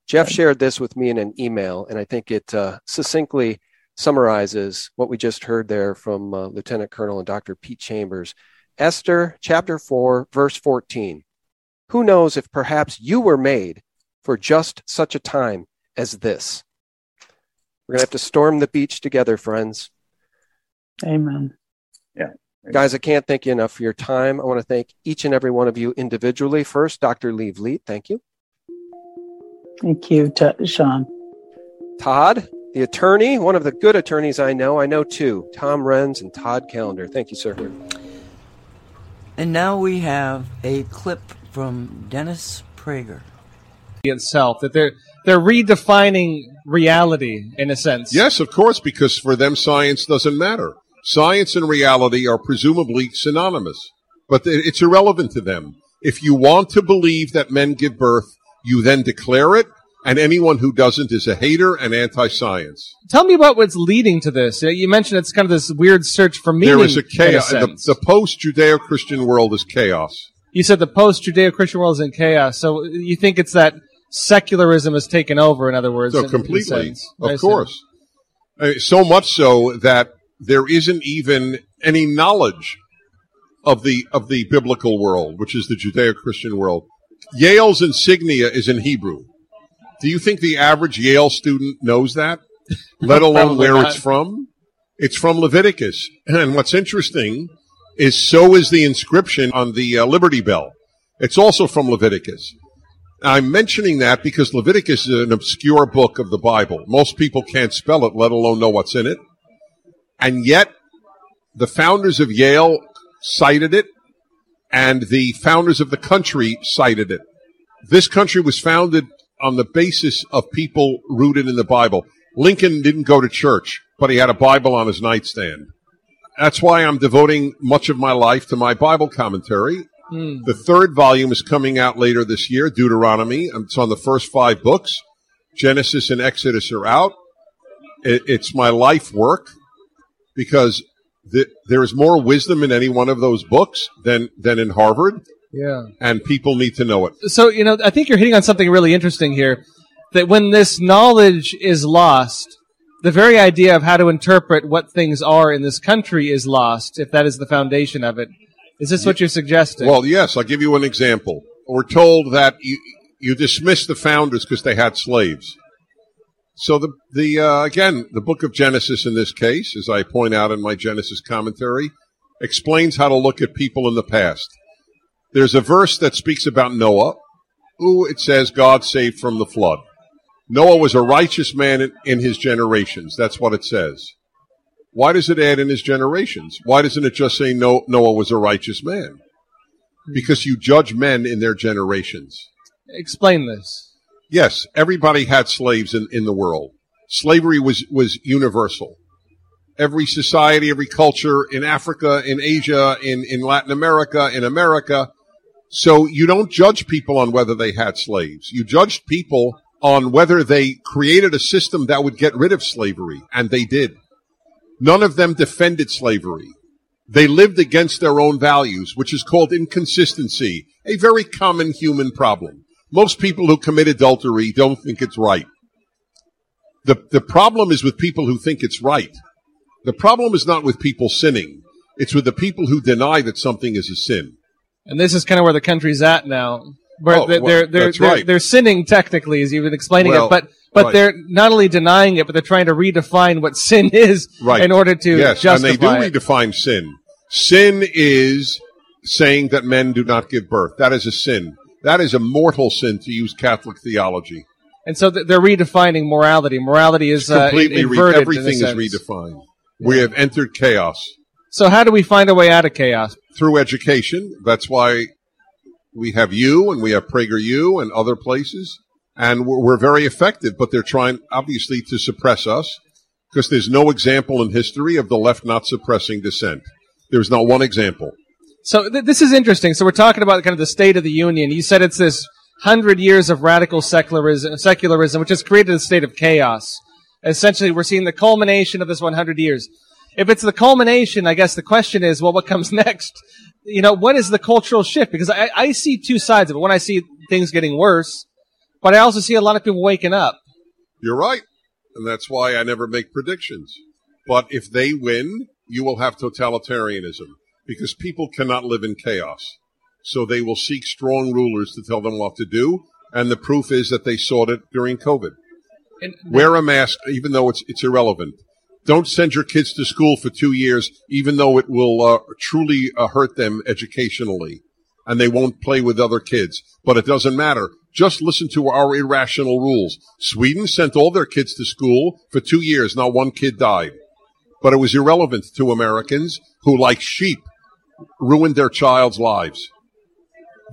Jeff shared this with me in an email, and I think it uh, succinctly summarizes what we just heard there from uh, Lieutenant Colonel and Dr. Pete Chambers. Esther chapter 4, verse 14. Who knows if perhaps you were made for just such a time as this? We're going to have to storm the beach together, friends.
Amen.
Yeah.
Guys, I can't thank you enough for your time. I want to thank each and every one of you individually. First, Dr. Lee Vliet, thank you.
Thank you, T- Sean.
Todd, the attorney, one of the good attorneys I know. I know two Tom Renz and Todd Callender. Thank you, sir.
And now we have a clip from Dennis Prager.
Itself that they're they're redefining reality in a sense.
Yes, of course, because for them science doesn't matter. Science and reality are presumably synonymous, but it's irrelevant to them. If you want to believe that men give birth, you then declare it, and anyone who doesn't is a hater and anti-science.
Tell me about what's leading to this. You mentioned it's kind of this weird search for meaning.
There is a chaos. A the, the post-Judeo-Christian world is chaos.
You said the post-Judeo-Christian world is in chaos. So you think it's that secularism has taken over, in other words?
So
in,
completely. In of course. Uh, so much so that there isn't even any knowledge of the of the biblical world, which is the Judeo-Christian world. Yale's insignia is in Hebrew. Do you think the average Yale student knows that? [LAUGHS] Let alone where not. it's from? It's from Leviticus. And what's interesting is so is the inscription on the uh, Liberty Bell. It's also from Leviticus. I'm mentioning that because Leviticus is an obscure book of the Bible. Most people can't spell it, let alone know what's in it. And yet, the founders of Yale cited it, and the founders of the country cited it. This country was founded on the basis of people rooted in the Bible. Lincoln didn't go to church, but he had a Bible on his nightstand. That's why I'm devoting much of my life to my Bible commentary. Mm. The third volume is coming out later this year, Deuteronomy. It's on the first five books. Genesis and Exodus are out. it's my life work because the, there is more wisdom in any one of those books than than in Harvard.
Yeah.
And people need to know it.
So, you know, I think you're hitting on something really interesting here. That when this knowledge is lost, the very idea of how to interpret what things are in this country is lost, if that is the foundation of it. Is this what you're suggesting?
Well, yes. I'll give you an example. We're told that you, you dismiss the founders because they had slaves. So the the uh, again the book of Genesis in this case, as I point out in my Genesis commentary, explains how to look at people in the past. There's a verse that speaks about Noah, who it says God saved from the flood. Noah was a righteous man in, in his generations. That's what it says. Why does it add in his generations? Why doesn't it just say no, Noah was a righteous man? Because you judge men in their generations.
Explain this.
Yes, everybody had slaves in, in the world. Slavery was, was universal. Every society, every culture in Africa, in Asia, in, in Latin America, in America. So you don't judge people on whether they had slaves. You judged people on whether they created a system that would get rid of slavery, and they did. None of them defended slavery. They lived against their own values, which is called inconsistency, a very common human problem. Most people who commit adultery don't think it's right. The, the problem is with people who think it's right. The problem is not with people sinning. It's with the people who deny that something is a sin.
And this is kind of where the country's at now. Where
Oh,
they're,
well,
they're, they're,
right.
they're sinning technically, as you've been explaining
Well,
it, but, but
right.
they're not only denying it, but they're trying to redefine what sin [LAUGHS] is
Right.
in order to
yes,
justify
and they do
it.
redefine sin. Sin is saying that men do not give birth. That is a sin. That is a mortal sin to use Catholic theology.
And so they're redefining morality. Morality is uh,
Completely re-
inverted. in a
everything is redefined. We have entered chaos
So how do we find a way out of chaos?
through education. That's why we have you and we have PragerU and other places, and we're, we're very effective. But they're trying, obviously, to suppress us because there's no example in history of the left not suppressing dissent. There's not one example.
So th- this is interesting. So we're talking about kind of the state of the union. You said it's this hundred years of radical secularism, secularism, which has created a state of chaos. Essentially, we're seeing the culmination of this 100 years. If it's the culmination, I guess the question is, well, what comes [LAUGHS] next? You know, what is the cultural shift? Because I, I see two sides of it. When I see things getting worse, but I also see a lot of people waking up.
You're right. And that's why I never make predictions. But if they win, you will have totalitarianism because people cannot live in chaos. So they will seek strong rulers to tell them what to do. And the proof is that they sought it during COVID.
And
Wear a mask, even though it's, it's irrelevant. Don't send your kids to school for two years, even though it will uh, truly uh, hurt them educationally. And they won't play with other kids. But it doesn't matter. Just listen to our irrational rules. Sweden sent all their kids to school for two years. Not one kid died. But it was irrelevant to Americans who, like sheep, ruined their child's lives.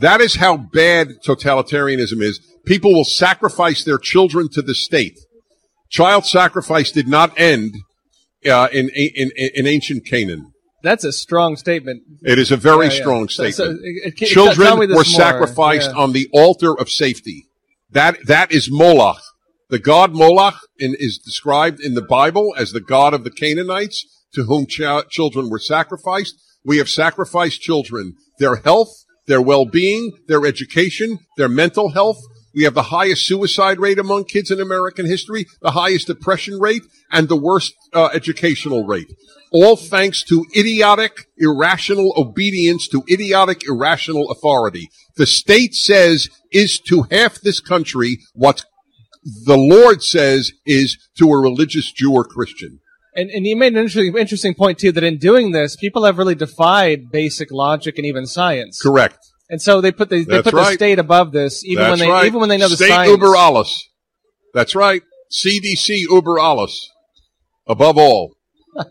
That is how bad totalitarianism is. People will sacrifice their children to the state. Child sacrifice did not end uh, in, in, in ancient Canaan.
That's a strong statement.
It is a very
Yeah, yeah.
strong
So- so,
statement.
it- it-
Children were
more.
sacrificed
Yeah.
on the altar of safety. That that is Moloch. The god Moloch in, is described in the Bible as the god of the Canaanites to whom ch- children were sacrificed. We have sacrificed children, their health, their well-being, their education, their mental health. We have the highest suicide rate among kids in American history, the highest depression rate, and the worst uh, educational rate. All thanks to idiotic, irrational obedience to idiotic, irrational authority. The state says is to half this country what the Lord says is to a religious Jew or Christian.
And, and you made an interesting, interesting point too that in doing this, people have really defied basic logic and even science.
Correct.
And so they put the they
That's
put the state above this, even when they
right.
even when they know the
State
science.
uber alles. That's right. CDC uber alles. Above all. [LAUGHS]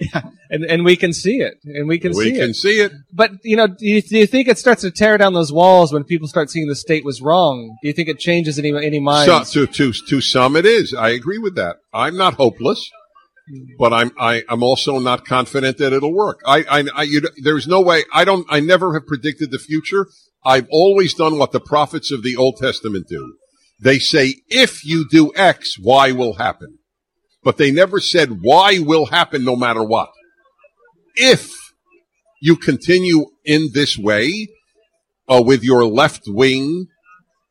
yeah.
and and we can see it, and we can
We
see
can
it.
see it.
But you know, do you, do you think it starts to tear down those walls when people start seeing the state was wrong? Do you think it changes any any minds?
So, to, to, to some it is. I agree with that. I'm not hopeless, but I'm, I, I'm also not confident that it'll work. I, I, I you, there's no way, I don't, I never have predicted the future. I've always done what the prophets of the Old Testament do. They say, if you do X, Y will happen. But they never said Y will happen no matter what. If you continue in this way, uh, with your left wing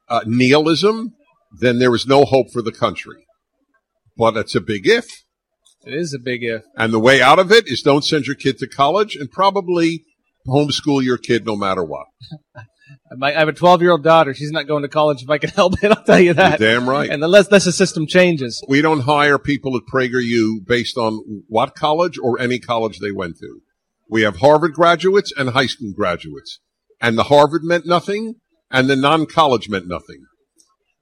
uh, nihilism, then there is no hope for the country. But it's a big if.
It is a big if.
And the way out of it is don't send your kid to college and probably homeschool your kid no matter what. [LAUGHS]
I have a 12 year old daughter. She's not going to college if I can [LAUGHS] help it. I'll tell you that.
You're damn right.
And unless, unless the system changes.
We don't hire people at PragerU based on what college or any college they went to. We have Harvard graduates and high school graduates. And the Harvard meant nothing and the non-college meant nothing.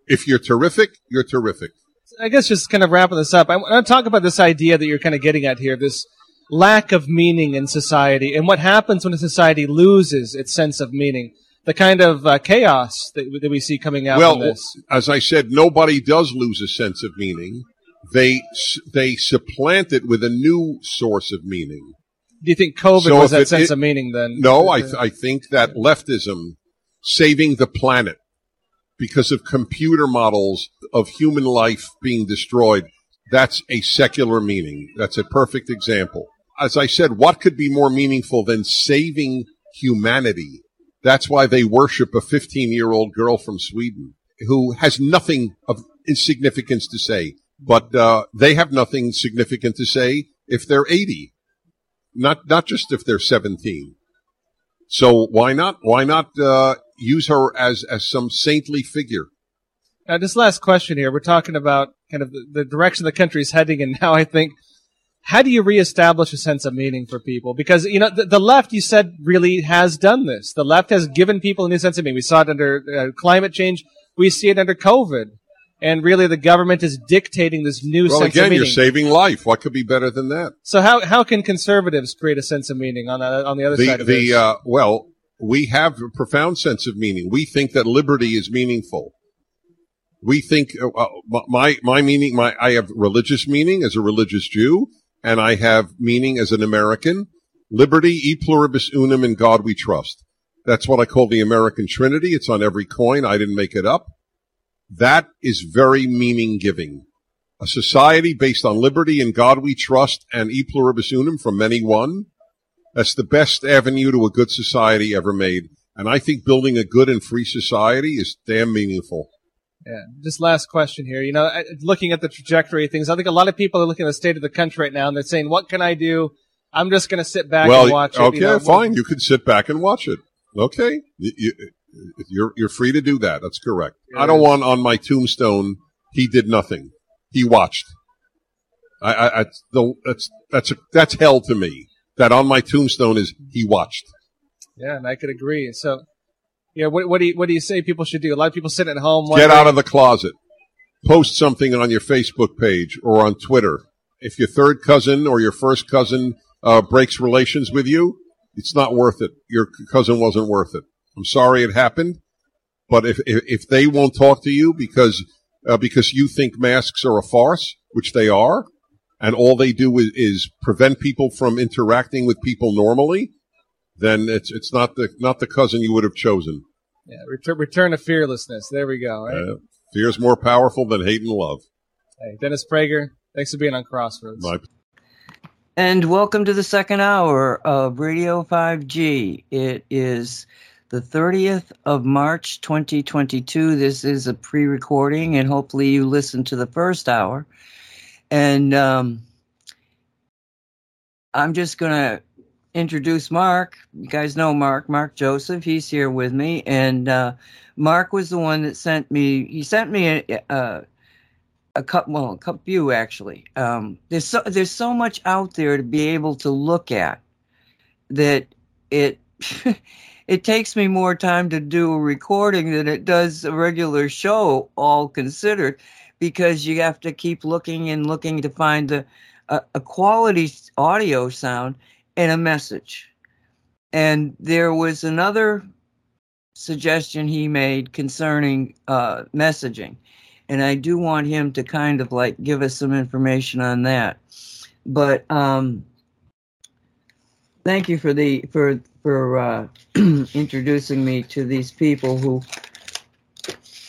If you're terrific, you're terrific.
I guess just kind of wrapping this up, I want to talk about this idea that you're kind of getting at here, this lack of meaning in society, and what happens when a society loses its sense of meaning, the kind of uh, chaos that, that we see coming out
well, as I said, nobody does lose a sense of meaning. They they supplant it with a new source of meaning.
Do you think COVID
So
was that
it-
sense
it-
of meaning then?
No, I th- I think that leftism saving the planet because of computer models of human life being destroyed. That's a secular meaning. That's a perfect example. As I said, what could be more meaningful than saving humanity? That's why they worship a 15 year old girl from Sweden who has nothing of insignificance to say, but uh, they have nothing significant to say if they're 80, not not just if they're 17. So why not? Why not uh, use her as as some saintly figure?
Now, this last question here, we're talking about kind of the, the direction the country is heading, and [LAUGHS] now I think, how do you reestablish a sense of meaning for people? Because, you know, the, the left, you said, really has done this. The left has given people a new sense of meaning. We saw it under uh, climate change. We see it under COVID. And really, the government is dictating this new
Well,
sense
again,
of meaning.
you're saving life. What could be better than that?
so how, how can conservatives create a sense of meaning on, the on the other
The
side of
the
this?
uh, well, we have a profound sense of meaning. We think that liberty is meaningful. We think uh, uh, my my meaning. My I have religious meaning as a religious Jew, and I have meaning as an American. Liberty, e pluribus unum, in God we trust. That's what I call the American Trinity. It's on every coin. I didn't make it up. That is very meaning giving. A society based on liberty and God we trust and e pluribus unum from many one. That's the best avenue to a good society ever made. And I think building a good and free society is damn meaningful.
Yeah. Just last question here. You know, looking at the trajectory of things, I think a lot of people are looking at the state of the country right now and they're saying, what can I do? I'm just going to sit back
well,
and watch it.
okay,
you know,
fine. You can sit back and watch it. Okay. You, you, you're, you're free to do that. That's correct. I don't want on my tombstone, he did nothing. He watched. I, I, I the, that's, that's, a, that's hell to me. That on my tombstone is he watched.
Yeah, and I could agree. So, Yeah, what, what do you what do you say people should do? A lot of people sit at home.
Get out of the closet. Post something on your Facebook page or on Twitter. If your third cousin or your first cousin uh, breaks relations with you, it's not worth it. Your cousin wasn't worth it. I'm sorry it happened, but if if, if they won't talk to you because uh, because you think masks are a farce, which they are, and all they do is, is prevent people from interacting with people normally, then it's it's not the not the cousin you would have chosen.
Yeah, return, return to fearlessness. There we go. Right?
Uh, fear is more powerful than hate and love.
Hey, Dennis Prager, thanks for being on Crossroads.
My
And welcome to the second hour of Radio 5G. It is the 30th of March 2022. This is a pre recording, and hopefully, you listened to the first hour. And um, I'm just going to introduce Mark. You guys know Mark, Mark Joseph. He's here with me. And uh, Mark was the one that sent me, he sent me a, a, a couple, well, a couple few actually. Um, there's so, there's so much out there to be able to look at that it, [LAUGHS] it takes me more time to do a recording than it does a regular show, all considered, because you have to keep looking and looking to find a, a, quality audio sound and a message. And there was another suggestion he made concerning uh, messaging. And I do want him to kind of like give us some information on that. But um, thank you for the for for uh, [CLEARS THROAT] introducing me to these people who.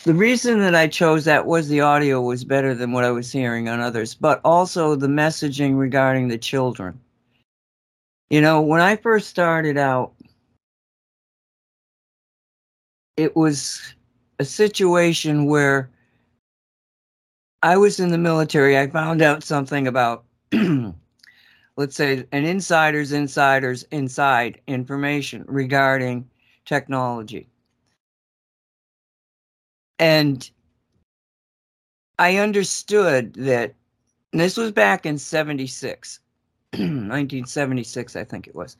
The reason that I chose that was the audio was better than what I was hearing on others, but also the messaging regarding the children. You know, when I first started out, it was a situation where I was in the military. I found out something about, [CLEARS THROAT] let's say, an insider's insider's inside information regarding technology. And I understood that, this was back in 76, [CLEARS THROAT] 1976, I think it was.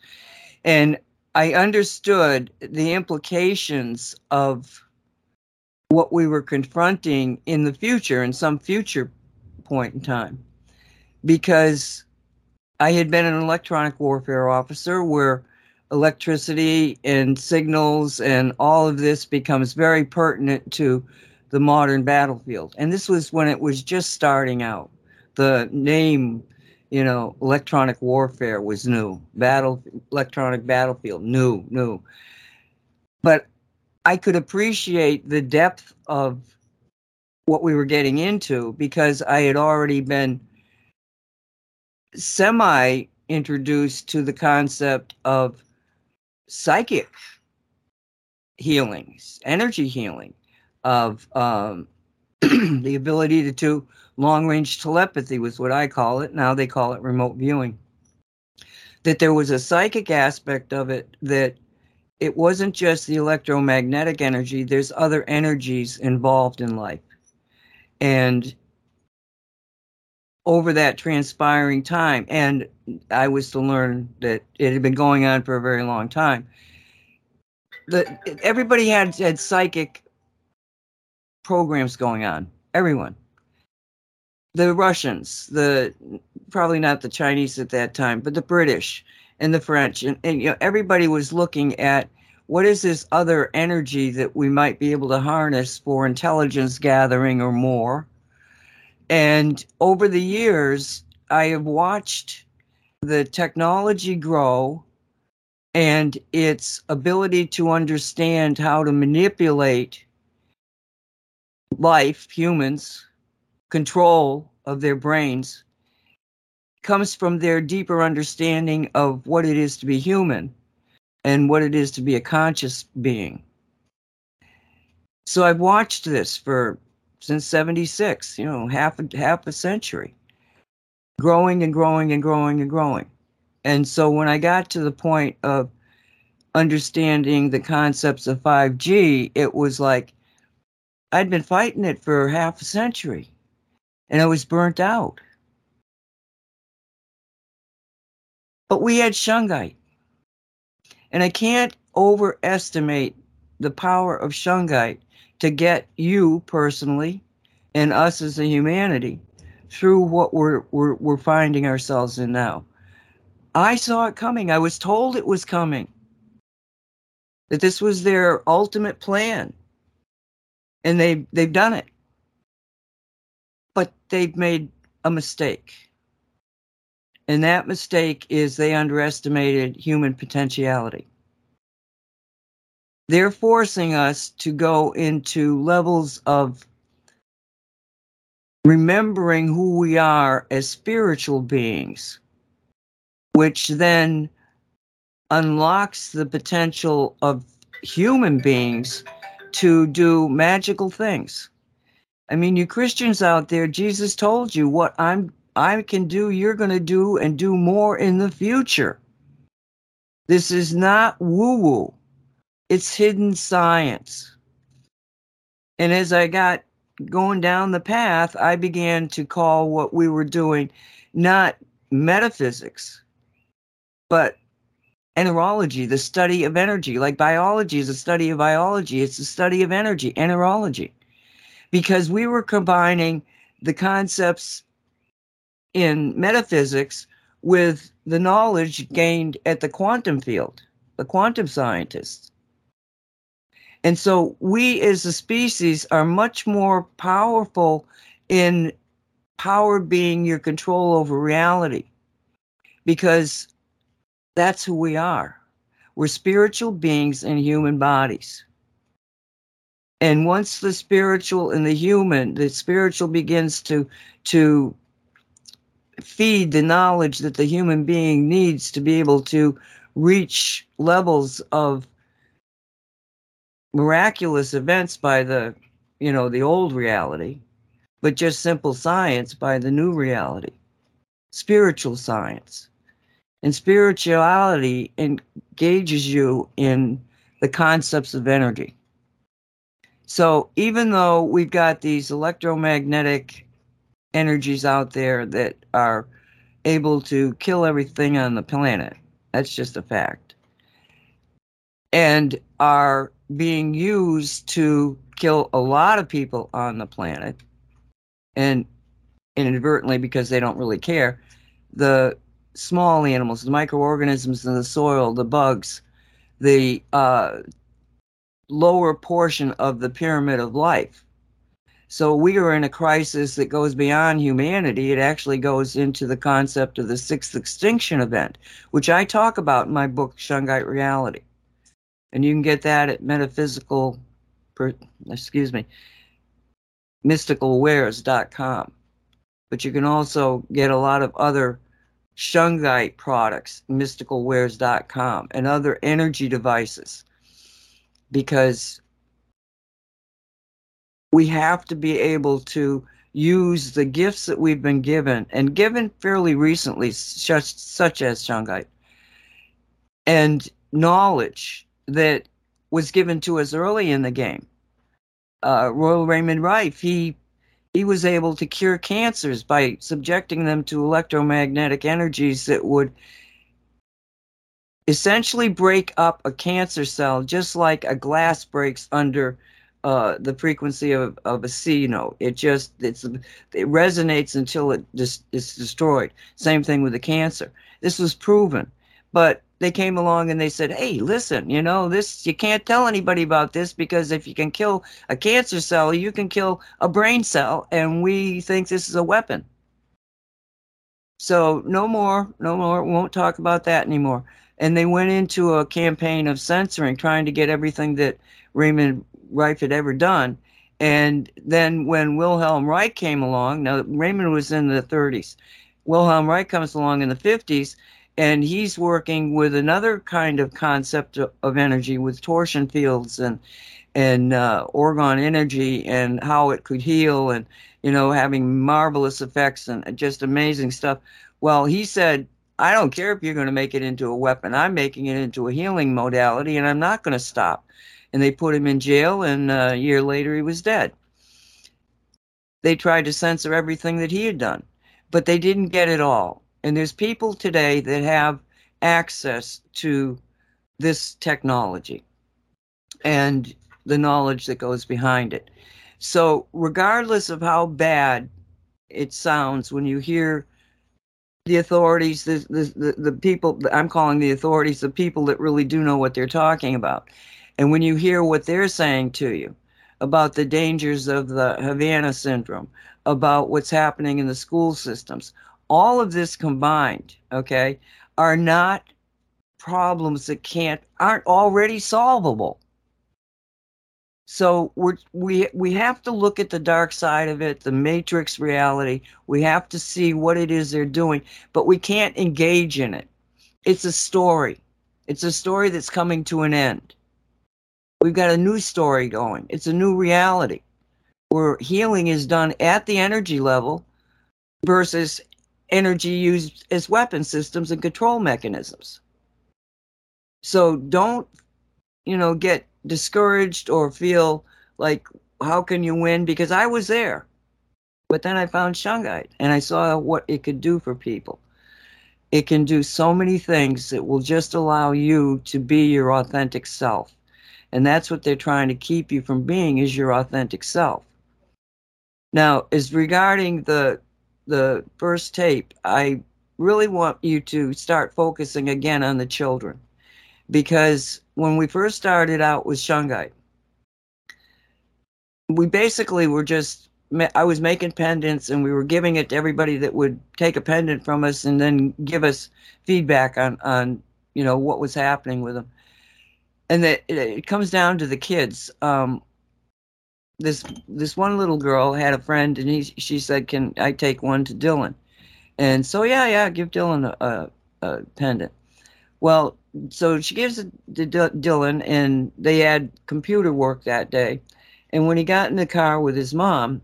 And I understood the implications of what we were confronting in the future, in some future point in time, because I had been an electronic warfare officer where electricity and signals and all of this becomes very pertinent to the modern battlefield. And this was when it was just starting out. The name, you know, electronic warfare was new. Battle electronic battlefield, new, new. But I could appreciate the depth of what we were getting into because I had already been semi introduced to the concept of psychic healings, energy healing, of um, [CLEARS THROAT] the ability to do long range telepathy, was what I call it. Now they call it remote viewing. That there was a psychic aspect of it that it wasn't just the electromagnetic energy, there's other energies involved in life. And over that transpiring time, and I was to learn that it had been going on for a very long time. The, everybody had had psychic programs going on. Everyone. The Russians, the probably not the Chinese at that time, but the British and the French, and, and you know everybody was looking at what is this other energy that we might be able to harness for intelligence gathering or more. And over the years, I have watched the technology grow and its ability to understand how to manipulate life, humans, control of their brains comes from their deeper understanding of what it is to be human and what it is to be a conscious being. So I've watched this for since 76, you know, half a, half a century. Growing and growing and growing and growing. And so when I got to the point of understanding the concepts of 5G, it was like I'd been fighting it for half a century and I was burnt out. But we had Shungite. And I can't overestimate the power of Shungite to get you personally and us as a humanity through what we're, we're, we're finding ourselves in now. I saw it coming. I was told it was coming. That this was their ultimate plan. And they they've done it. But they've made a mistake. And that mistake is they underestimated human potentiality. They're forcing us to go into levels of remembering who we are as spiritual beings, which then unlocks the potential of human beings to do magical things. I mean, you Christians out there, Jesus told you what I'm I can do, you're going to do and do more in the future. This is not woo-woo. It's hidden science. And as I got going down the path, I began to call what we were doing not metaphysics, but enerology, the study of energy. Like biology is a study of biology, it's a study of energy, enerology. Because we were combining the concepts in metaphysics with the knowledge gained at the quantum field, the quantum scientists. And so we as a species are much more powerful in power being your control over reality because that's who we are. We're spiritual beings in human bodies. And once the spiritual and the human, the spiritual begins to to feed the knowledge that the human being needs to be able to reach levels of miraculous events by the you know the old reality but just simple science by the new reality spiritual science. And spirituality engages you in the concepts of energy. So even though we've got these electromagnetic energies out there that are able to kill everything on the planet that's just a fact and are being used to kill a lot of people on the planet and inadvertently because they don't really care. The small animals the microorganisms in the soil the bugs the uh, lower portion of the pyramid of life. So we are in a crisis that goes beyond humanity. It actually goes into the concept of the sixth extinction event, which I talk about in my book, Shungite Reality and you can get that at metaphysical, excuse me, mysticalwares.com. But you can also get a lot of other shungite products, mysticalwares.com, and other energy devices because we have to be able to use the gifts that we've been given and given fairly recently, such, such as shungite, and knowledge that was given to us early in the game. Uh, Royal Raymond Rife, he he was able to cure cancers by subjecting them to electromagnetic energies that would essentially break up a cancer cell just like a glass breaks under uh, the frequency of, of a C note. It just it's it resonates until it just is destroyed. Same thing with the cancer. This was proven, but they came along and they said, "Hey, listen, you know this. You can't tell anybody about this because if you can kill a cancer cell, you can kill a brain cell, and we think this is a weapon." So no more, no more. Won't talk about that anymore. And they went into a campaign of censoring, trying to get everything that Raymond Rife had ever done. And then when Wilhelm Reich came along, now Raymond was in the 30s. Wilhelm Reich comes along in the 50s and he's working with another kind of concept of, energy with torsion fields and and uh, orgone energy and how it could heal and you know having marvelous effects and just amazing stuff. Well he said i don't care if you're going to make it into a weapon. I'm making it into a healing modality and i'm not going to stop. And they put him in jail and uh, a year later he was dead. They tried to censor everything that he had done but they didn't get it all and there's people today that have access to this technology. and the knowledge that goes behind it. So, regardless of how bad it sounds when you hear the authorities, the, the, the, the people, I'm calling the authorities the people that really do know what they're talking about. And when you hear what they're saying to you about the dangers of the Havana syndrome, about what's happening in the school systems, all of this combined, okay, are not problems that can't, aren't already solvable. So we're, we we have to look at the dark side of it, the matrix reality. We have to see what it is they're doing, but we can't engage in it. It's a story. It's a story that's coming to an end. We've got a new story going. It's a new reality where healing is done at the energy level versus energy used as weapon systems and control mechanisms. So don't, you know, get discouraged or feel like how can you win because I was there. But then I found Shungite and I saw what it could do for people. It can do so many things that will just allow you to be your authentic self. And that's what they're trying to keep you from being is your authentic self. Now, as regarding the the first tape, I really want you to start focusing again on the children because when we first started out with Shungite, we basically were just I was making pendants and we were giving it to everybody that would take a pendant from us and then give us feedback on on you know what was happening with them. And that it, it comes down to the kids. Um, this this one little girl had a friend and he she said, "Can I take one to Dylan?" And so yeah, yeah, give Dylan a, a, a pendant. Well, so she gives it to Dylan, and they had computer work that day. And when he got in the car with his mom,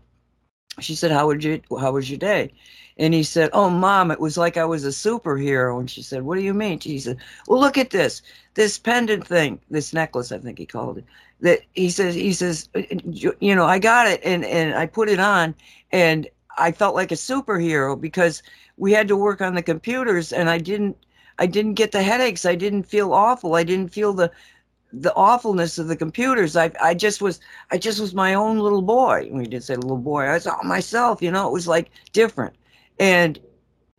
she said, "How was your How was your day?" And he said, "Oh, mom, it was like I was a superhero." And she said, "What do you mean?" She said, "Well, look at this, this pendant thing, this necklace, I think he called it. That he says, he says, uh, uh, you know, I got it, and and I put it on, and I felt like a superhero because we had to work on the computers, and I didn't I didn't get the headaches. I didn't feel awful. I didn't feel the the awfulness of the computers. I I just was I just was my own little boy. We did say little boy. I was all myself. You know, it was like different, and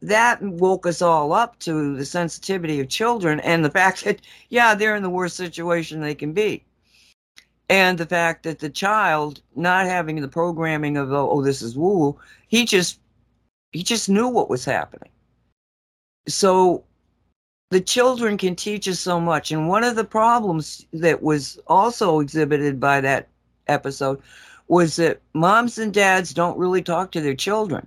that woke us all up to the sensitivity of children and the fact that yeah, they're in the worst situation they can be. And the fact that the child not having the programming of oh, oh this is woo, he just he just knew what was happening. So the children can teach us so much. And one of the problems that was also exhibited by that episode was that moms and dads don't really talk to their children.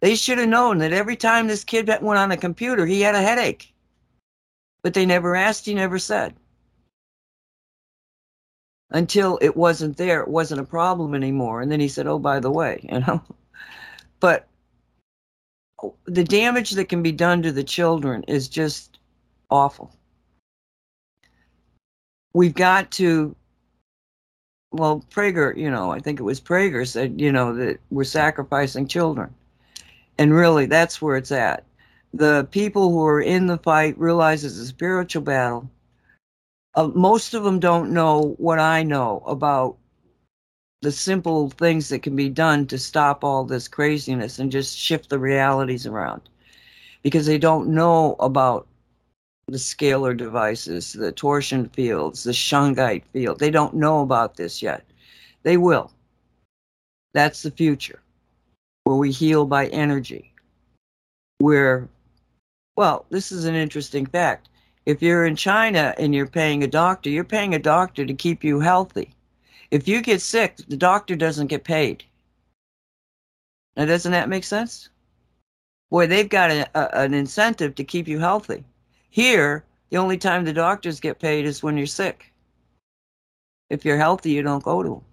They should have known that every time this kid went on a computer, he had a headache. But they never asked, he never said. Until it wasn't there, it wasn't a problem anymore. And then he said, Oh, by the way, you know. [LAUGHS] But the damage that can be done to the children is just awful. We've got to, well, Prager, you know, I think it was Prager said, you know, that we're sacrificing children. And really, that's where it's at. The people who are in the fight realize it's a spiritual battle. Uh, most of them don't know what I know about the simple things that can be done to stop all this craziness and just shift the realities around because they don't know about the scalar devices, the torsion fields, the shungite field. They don't know about this yet. They will. That's the future where we heal by energy. Where, well, this is an interesting fact. If you're in China and you're paying a doctor, you're paying a doctor to keep you healthy if you get sick, the doctor doesn't get paid. Now, doesn't that make sense? Boy, they've got a, a, an incentive to keep you healthy. Here, the only time the doctors get paid is when you're sick. If you're healthy, you don't go to them.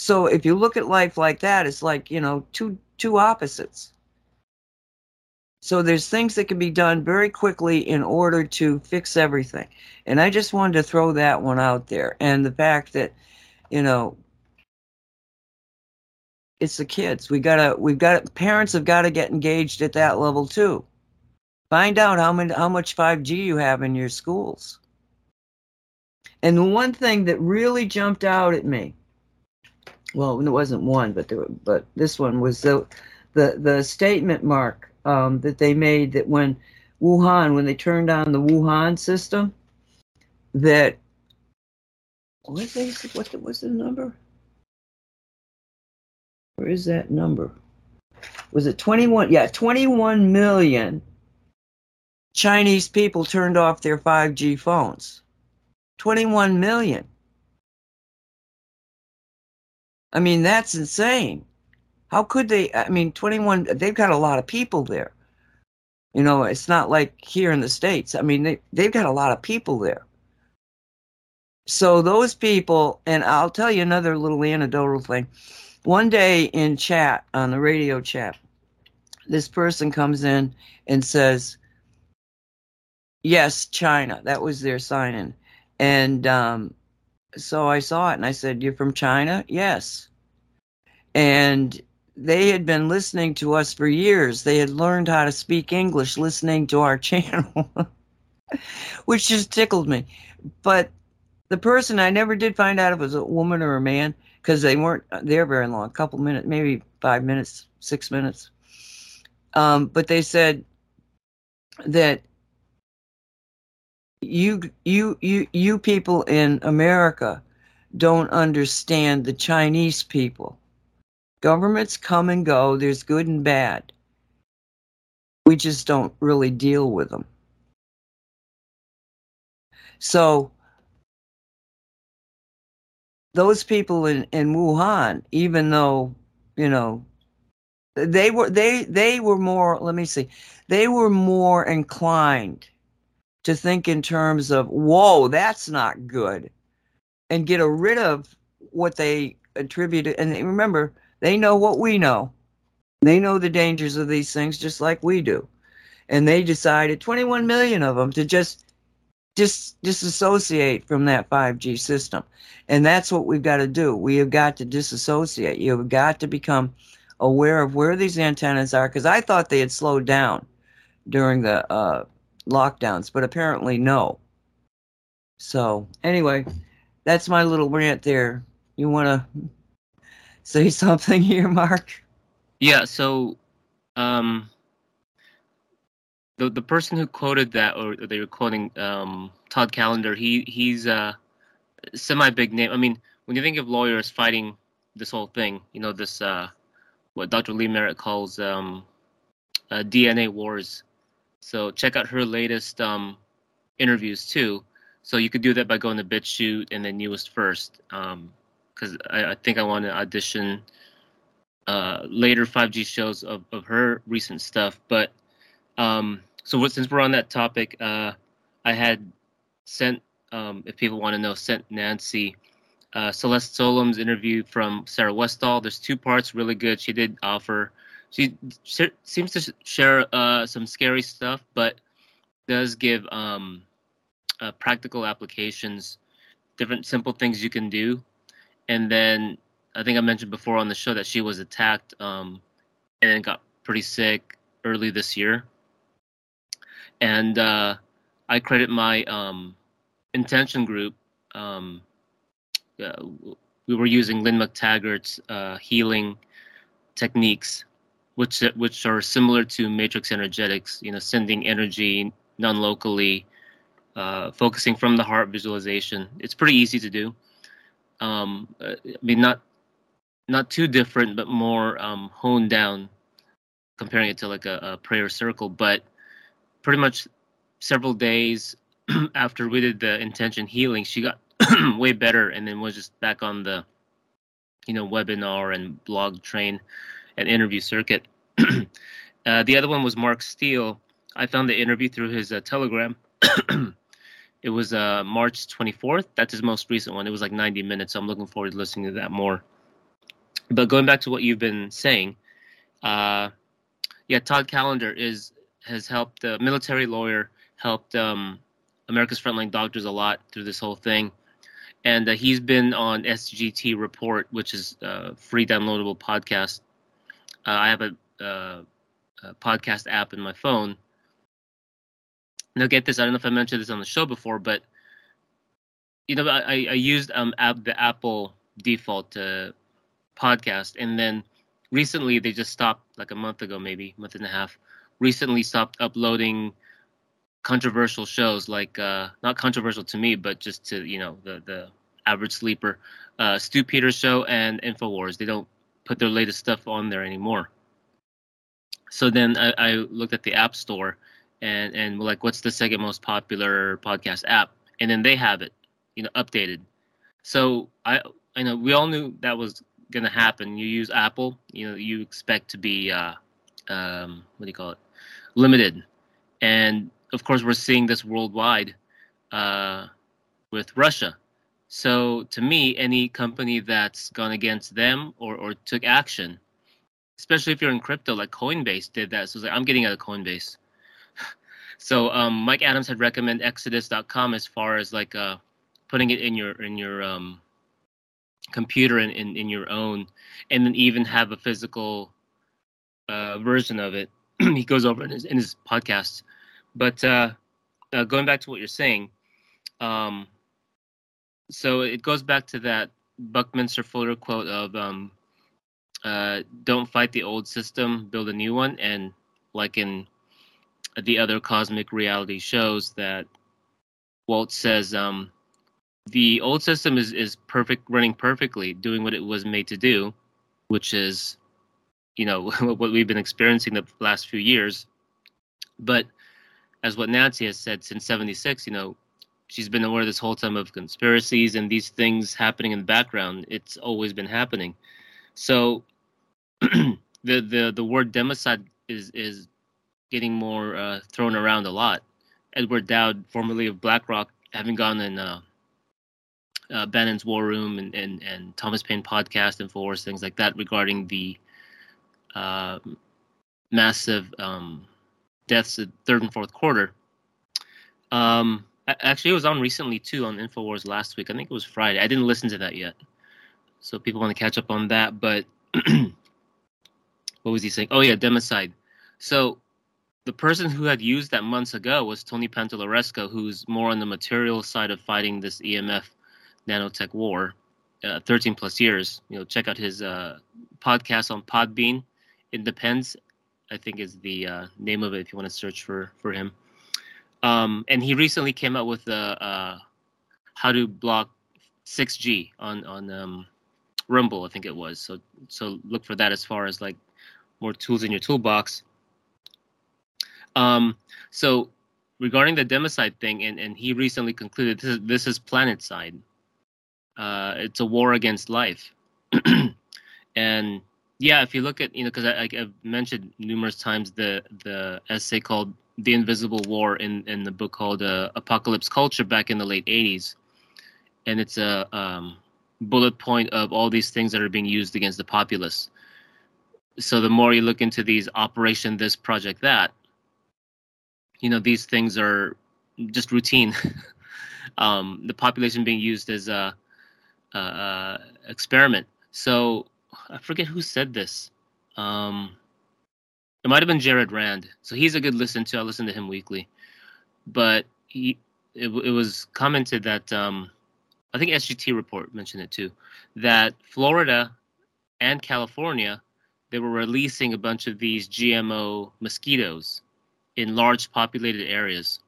So if you look at life like that, it's like, you know, two two opposites. So there's things that can be done very quickly in order to fix everything. And I just wanted to throw that one out there. And the fact that you know it's the kids we gotta we've got parents have got to get engaged at that level too find out how many how much 5g you have in your schools And the one thing that really jumped out at me, well, it wasn't one, but there, but this one was the the the statement mark um, that they made that when Wuhan, when they turned on the Wuhan system, that what they what was the number? Where is that number? Was it 21? Yeah, 21 million Chinese people turned off their 5G phones. 21 million. I mean, that's insane. How could they? I mean, 21, they've got a lot of people there. You know, it's not like here in the States. I mean, they, they've got a lot of people there. So those people, and I'll tell you another little anecdotal thing. One day in chat, on the radio chat, this person comes in and says, Yes, China. That was their sign in. And um, so I saw it and I said, You're from China? Yes. And they had been listening to us for years. They had learned how to speak English listening to our [LAUGHS] channel, which just tickled me. But the person I never did find out if it was a woman or a man because they weren't there very long, a couple minutes, maybe five minutes, six minutes. Um, but they said that you you you you people in America don't understand the Chinese people. Governments come and go, there's good and bad. We just don't really deal with them. So those people in, in Wuhan, even though, you know, they were they they were more let me see they were more inclined to think in terms of whoa that's not good and get rid of what they attributed and remember they know what we know. They know the dangers of these things just like we do. And they decided 21 million of them to just just disassociate from that 5G system. And that's what we've got to do. We have got to disassociate. You've got to become aware of where these antennas are because I thought they had slowed down during the uh, lockdowns, but apparently no. So anyway, that's my little rant there. You want to say [LAUGHS] something here, Mark?
Yeah. So, um, the the person who quoted that, or they were quoting um, Todd Callender, he he's a semi big name. I mean, when you think of lawyers fighting this whole thing, you know this uh, what Dr. Lee Merritt calls um, uh, DNA wars. So check out her latest um, interviews too. So you could do that by going to BitChute and then newest first, because um, I, I, think I want to audition uh, later 5G shows of, of her recent stuff. But um, so what, since we're on that topic, uh, I had sent, um, if people want to know, sent Nancy uh, Celeste Solum's interview from Sarah Westall. There's two parts, really good. She did offer, she sh- seems to share uh, some scary stuff, but does give um, uh, practical applications, different simple things you can do. And then I think I mentioned before on the show that she was attacked um, and got pretty sick early this year. And uh, I credit my um, intention group. Um, uh, we were using Lynne McTaggart's uh, healing techniques, which which are similar to matrix energetics. You know, sending energy non-locally, uh, focusing from the heart visualization. It's pretty easy to do. Um, uh, I mean, not not too different, but more um, honed down, comparing it to like a, a prayer circle. But pretty much several days [CLEARS THROAT] after we did the intention healing, she got [CLEARS THROAT] way better and then was just back on the you know webinar and blog train and interview circuit [CLEARS THROAT] uh, the other one was mark steele. I found the interview through his uh, telegram. [CLEARS THROAT] It was uh, march 24th that's his most recent one. It was like 90 minutes so i'm looking forward to listening to that more. But going back to what you've been saying uh, yeah todd callender is has helped the military lawyer helped um, america's frontline doctors a lot through this whole thing. And uh, he's been on SGT Report, which is a free downloadable podcast. Uh, I have a, uh, a, podcast app in my phone. Now, get this. I don't know if I mentioned this on the show before, but you know, I, I used um app, the Apple default uh, podcast, and then recently they just stopped, like a month ago, maybe month and a half. Recently stopped uploading controversial shows, like uh, not controversial to me, but just to you know the the average sleeper. Uh, Stu Peters show and Infowars. They don't put their latest stuff on there anymore. So then I, I looked at the App Store and and like, what's the second most popular podcast app? And then they have it, you know, updated. So I I know we all knew that was going to happen. You use Apple, you know, you expect to be uh, um, what do you call it, limited, and of course we're seeing this worldwide uh, with Russia. So to me, any company that's gone against them or, or took action, especially if you're in crypto, like Coinbase did that. So it's like, I'm getting out of Coinbase. [LAUGHS] so um, Mike Adams had recommended Exodus.com as far as like uh, putting it in your in your um, computer in, in, in your own, and then even have a physical uh, version of it. [CLEARS THROAT] he goes over in his in his podcast. But uh, uh, going back to what you're saying, um, so it goes back to that Buckminster Fuller quote of um, uh, "Don't fight the old system, build a new one." And like in the other cosmic reality shows, that Walt says, um, "The old system is is perfect, running perfectly, doing what it was made to do, which is, you know, [LAUGHS] what we've been experiencing the last few years." But as what Nancy has said since '76, you know, she's been aware this whole time of conspiracies and these things happening in the background. It's always been happening. So [CLEARS THROAT] the the the word democide is is getting more uh, thrown around a lot. Edward Dowd, formerly of BlackRock, having gone in uh, uh, Bannon's War Room and, and, and Thomas Paine podcast and force things like that regarding the uh, massive um, deaths at third and fourth quarter. Um, Actually, it was on recently too on Infowars last week. I think it was Friday. I didn't listen to that yet, so people want to catch up on that. But [CLEARS THROAT] what was he saying? Oh yeah, democide. So the person who had used that months ago was Tony Pantalleresco, who's more on the material side of fighting this EMF nanotech war. Uh, 13 plus years. You know, check out his uh, podcast on Podbean. It depends. I think is the uh, name of it if you want to search for for him. Um, and he recently came out with the uh, how to block 6G on on um, Rumble, I think it was. So so look for that as far as like more tools in your toolbox. Um, so regarding the democide thing, and, and he recently concluded this is, this is planet side. Uh, it's a war against life. [CLEARS THROAT] and yeah, if you look at you know, because I've mentioned numerous times the the essay called the Invisible War in in the book called uh, Apocalypse Culture back in the late '80s, and it's a um, bullet point of all these things that are being used against the populace. So the more you look into these Operation This, Project That, you know these things are just routine. [LAUGHS] um, the population being used as a, experiment. So I forget who said this. Um, it might have been Jared Rand. So he's a good listen to. I listen to him weekly. But he it, it was commented that um, I think SGT report mentioned it too that Florida and California they were releasing a bunch of these GMO mosquitoes in large populated areas.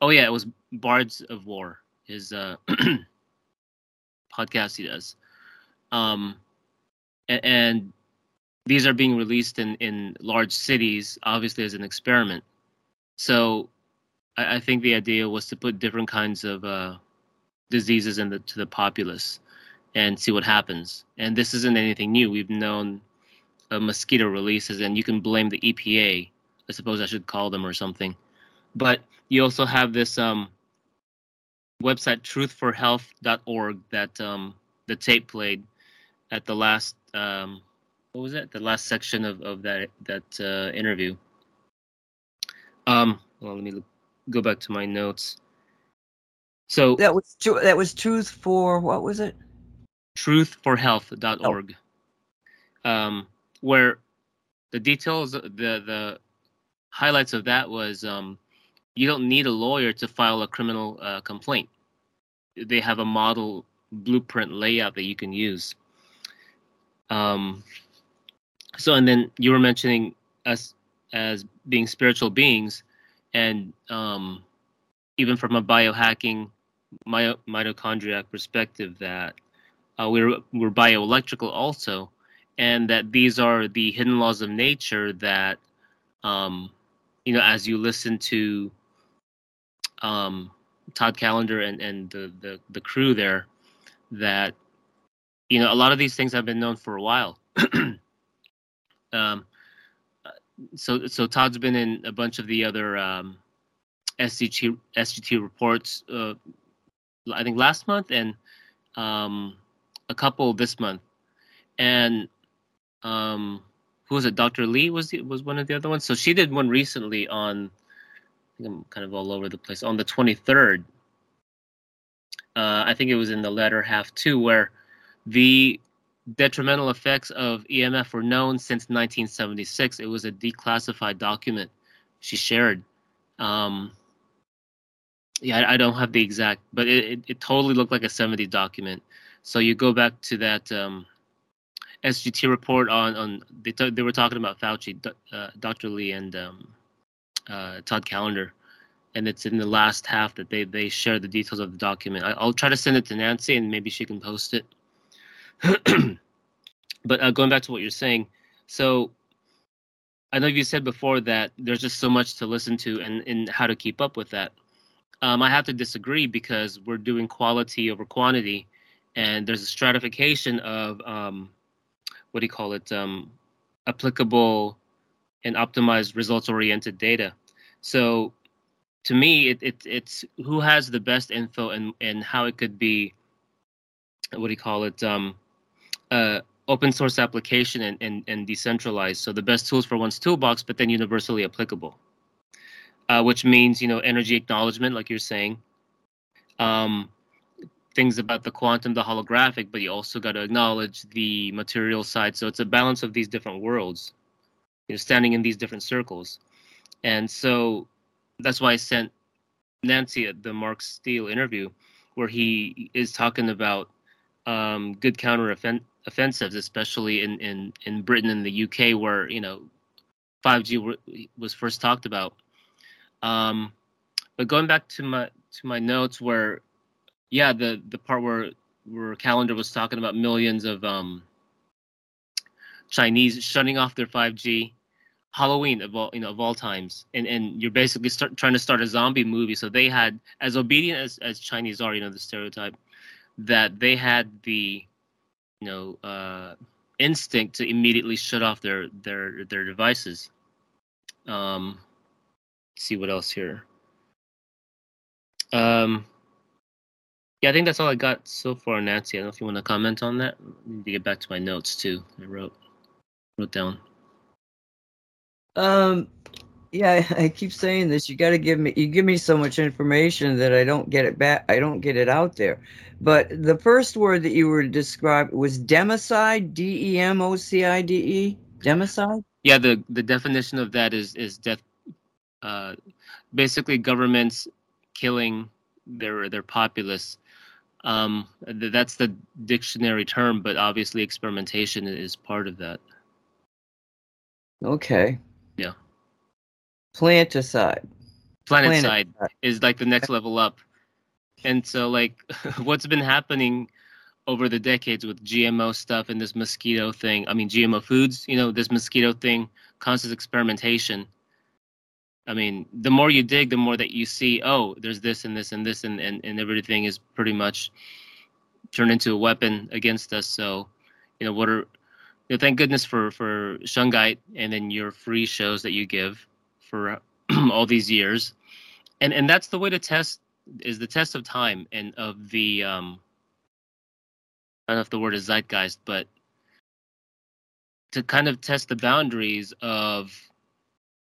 Oh yeah, it was Bards of War, his uh, [CLEARS THROAT] podcast he does. Um, and, and these are being released in in large cities, obviously as an experiment. So I, I think the idea was to put different kinds of uh, diseases in the the populace and see what happens. And this isn't anything new. We've known mosquito releases, and you can blame the EPA. I suppose I should call them or something. But you also have this um, website, truthforhealth.org, that um, the tape played at the last um, what was it? The last section of, of that that uh, interview. Um, well, let me look, go back to my notes. So
that was tr- that was truth for what was it?
Truthforhealth.org. Oh. Um, where the details, the the highlights of that was um, you don't need a lawyer to file a criminal uh, complaint. they have a model blueprint layout that you can use. Um, so, and then you were mentioning us as being spiritual beings, and um, even from a biohacking my, mitochondriac perspective, that uh, we're we're bioelectrical also, and that these are the hidden laws of nature that, um, you know, as you listen to um, Todd Callender and and the, the the crew there, that you know a lot of these things have been known for a while. [CLEARS THROAT] um, so so Todd's been in a bunch of the other um, SGT SGT reports. Uh, I think last month and um, a couple this month, and um, who was it? Dr. Lee was the, was one of the other ones. So she did one recently on. I think I'm kind of all over the place. On the 23rd, uh, I think it was in the latter half too, where the detrimental effects of EMF were known since 1976. It was a declassified document she shared. Um, yeah, I, I, don't have the exact, but it, it, it, totally looked like a 70 document. So you go back to that um, SGT report on on they t- they were talking about Fauci, uh, Dr. Lee, and um, uh, Todd Callender, and it's in the last half that they they share the details of the document. I, will try to send it to Nancy, and maybe she can post it. [CLEARS THROAT] but uh, going back to what you're saying, so I know you said before that there's just so much to listen to and, and how to keep up with that. Um, I have to disagree because we're doing quality over quantity, and there's a stratification of um, what do you call it? Um, applicable and optimized results oriented data. So to me, it, it, it's who has the best info and, and how it could be, what do you call it? Um, uh, open source application and, and, and decentralized. So the best tools for one's toolbox, but then universally applicable, uh, which means, you know, energy acknowledgement, like you're saying, um, things about the quantum, the holographic, but you also got to acknowledge the material side. So it's a balance of these different worlds, you know, standing in these different circles. And so that's why I sent Nancy at the Mark Steele interview, where he is talking about um, good counter offensives, especially in, in, in Britain and the UK, where you know 5G was first talked about. Um, but going back to my to my notes, where yeah, the the part where where Callender was talking about millions of um, Chinese shutting off their 5G. Halloween of all you know of all times, and and you're basically start, trying to start a zombie movie. So they had as obedient as as Chinese are, you know, the stereotype that they had the you know uh, instinct to immediately shut off their their their devices. Um, see what else here. Um, yeah, I think that's all I got so far, Nancy. I don't know if you want to comment on that. I need to get back to my notes too. I wrote wrote down.
Um, yeah, I keep saying this. You got to give me. You give me so much information that I don't get it back. I don't get it out there. But the first word that you were described was democide. D e m o c i d e. Democide.
Yeah, the the definition of that is is death. Uh, basically, governments killing their their populace um, that's the dictionary term, but obviously experimentation is part of that.
Okay.
Yeah.
Planticide.
Planeticide is like the next level up. And so, like, [LAUGHS] what's been happening over the decades with GMO stuff and this mosquito thing? I mean, GMO foods, you know, this mosquito thing, constant experimentation I mean, the more you dig, the more that you see, oh, there's this and this and this, and, and, and everything is pretty much turned into a weapon against us. So, you know, what are, you know, thank goodness for, for Shungite and then your free shows that you give for [CLEARS THROAT] all these years. And, and that's the way to test is the test of time and of the, um, I don't know if the word is zeitgeist, but to kind of test the boundaries of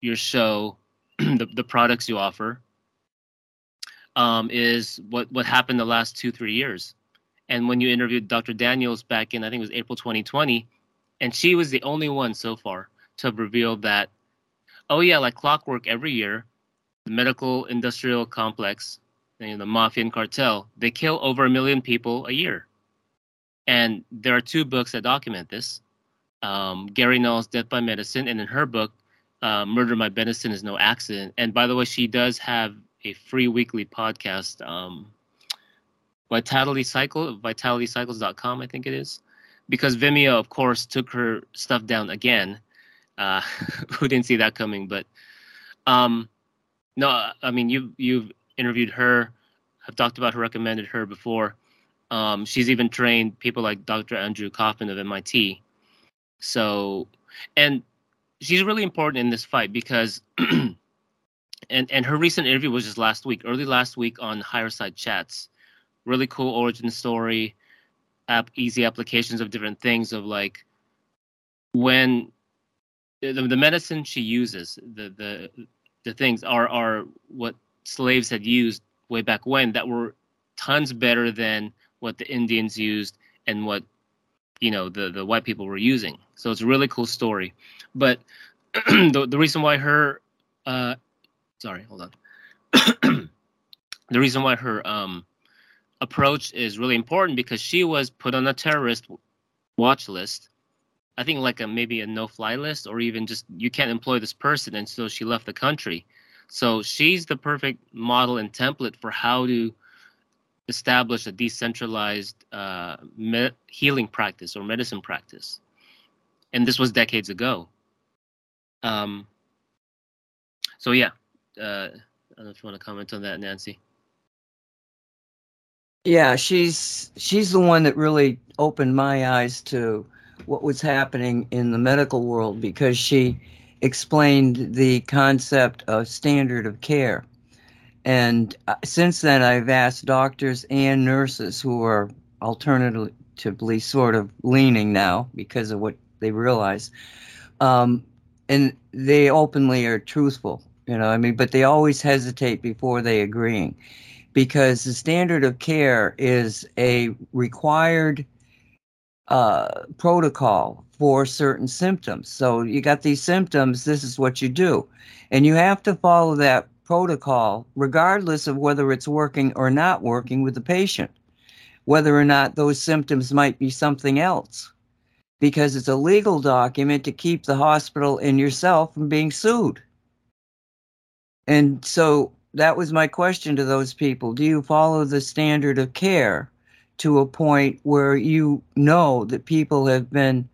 your show [CLEARS THROAT] the, the products you offer um, is what what happened the last two three years and when you interviewed dr daniels back in i think it was april 2020 and she was the only one so far to have revealed that oh yeah like clockwork every year the medical industrial complex you know, the mafia and cartel, they kill over a million people a year. And there are two books that document this. Um, Gary Null's Death by Medicine, and in her book, uh, Murder by Medicine is No Accident. And by the way, she does have a free weekly podcast, um, Vitality Cycle, vitalitycycles.com, I think it is. Because Vimeo, of course, took her stuff down again. Uh, [LAUGHS] who didn't see that coming? But um, no, I mean, you you've interviewed her, I've talked about her, recommended her before. Um, she's even trained people like Dr. Andrew Kaufman of MIT. So, and she's really important in this fight because, [CLEARS THROAT] and and her recent interview was just last week, early last week on Higher Side Chats. Really cool origin story, app easy applications of different things of like when the, the medicine she uses, the the the things are are what slaves had used way back when that were tons better than what the Indians used and what you know the the white people were using. So it's a really cool story. But [CLEARS THROAT] the the reason why her uh sorry, hold on. [CLEARS THROAT] the reason why her um approach is really important because she was put on a terrorist watch list. I think like a maybe a no fly list or even just you can't employ this person and so she left the country. So she's the perfect model and template for how to establish a decentralized uh, me- healing practice or medicine practice. And this was decades ago. Um, so, yeah, uh, I don't know if you want to comment on that, Nancy.
Yeah, she's she's the one that really opened my eyes to what was happening in the medical world because she explained the concept of standard of care. And uh, since then, I've asked doctors and nurses who are alternatively sort of leaning now because of what they realize. Um, and they openly are truthful, you know, I mean, but they always hesitate before they agreeing because the standard of care is a required uh, protocol for certain symptoms. So you got these symptoms, this is what you do. And you have to follow that protocol regardless of whether it's working or not working with the patient, whether or not those symptoms might be something else. Because it's a legal document to keep the hospital and yourself from being sued. And so that was my question to those people. Do you follow the standard of care to a point where you know that people have been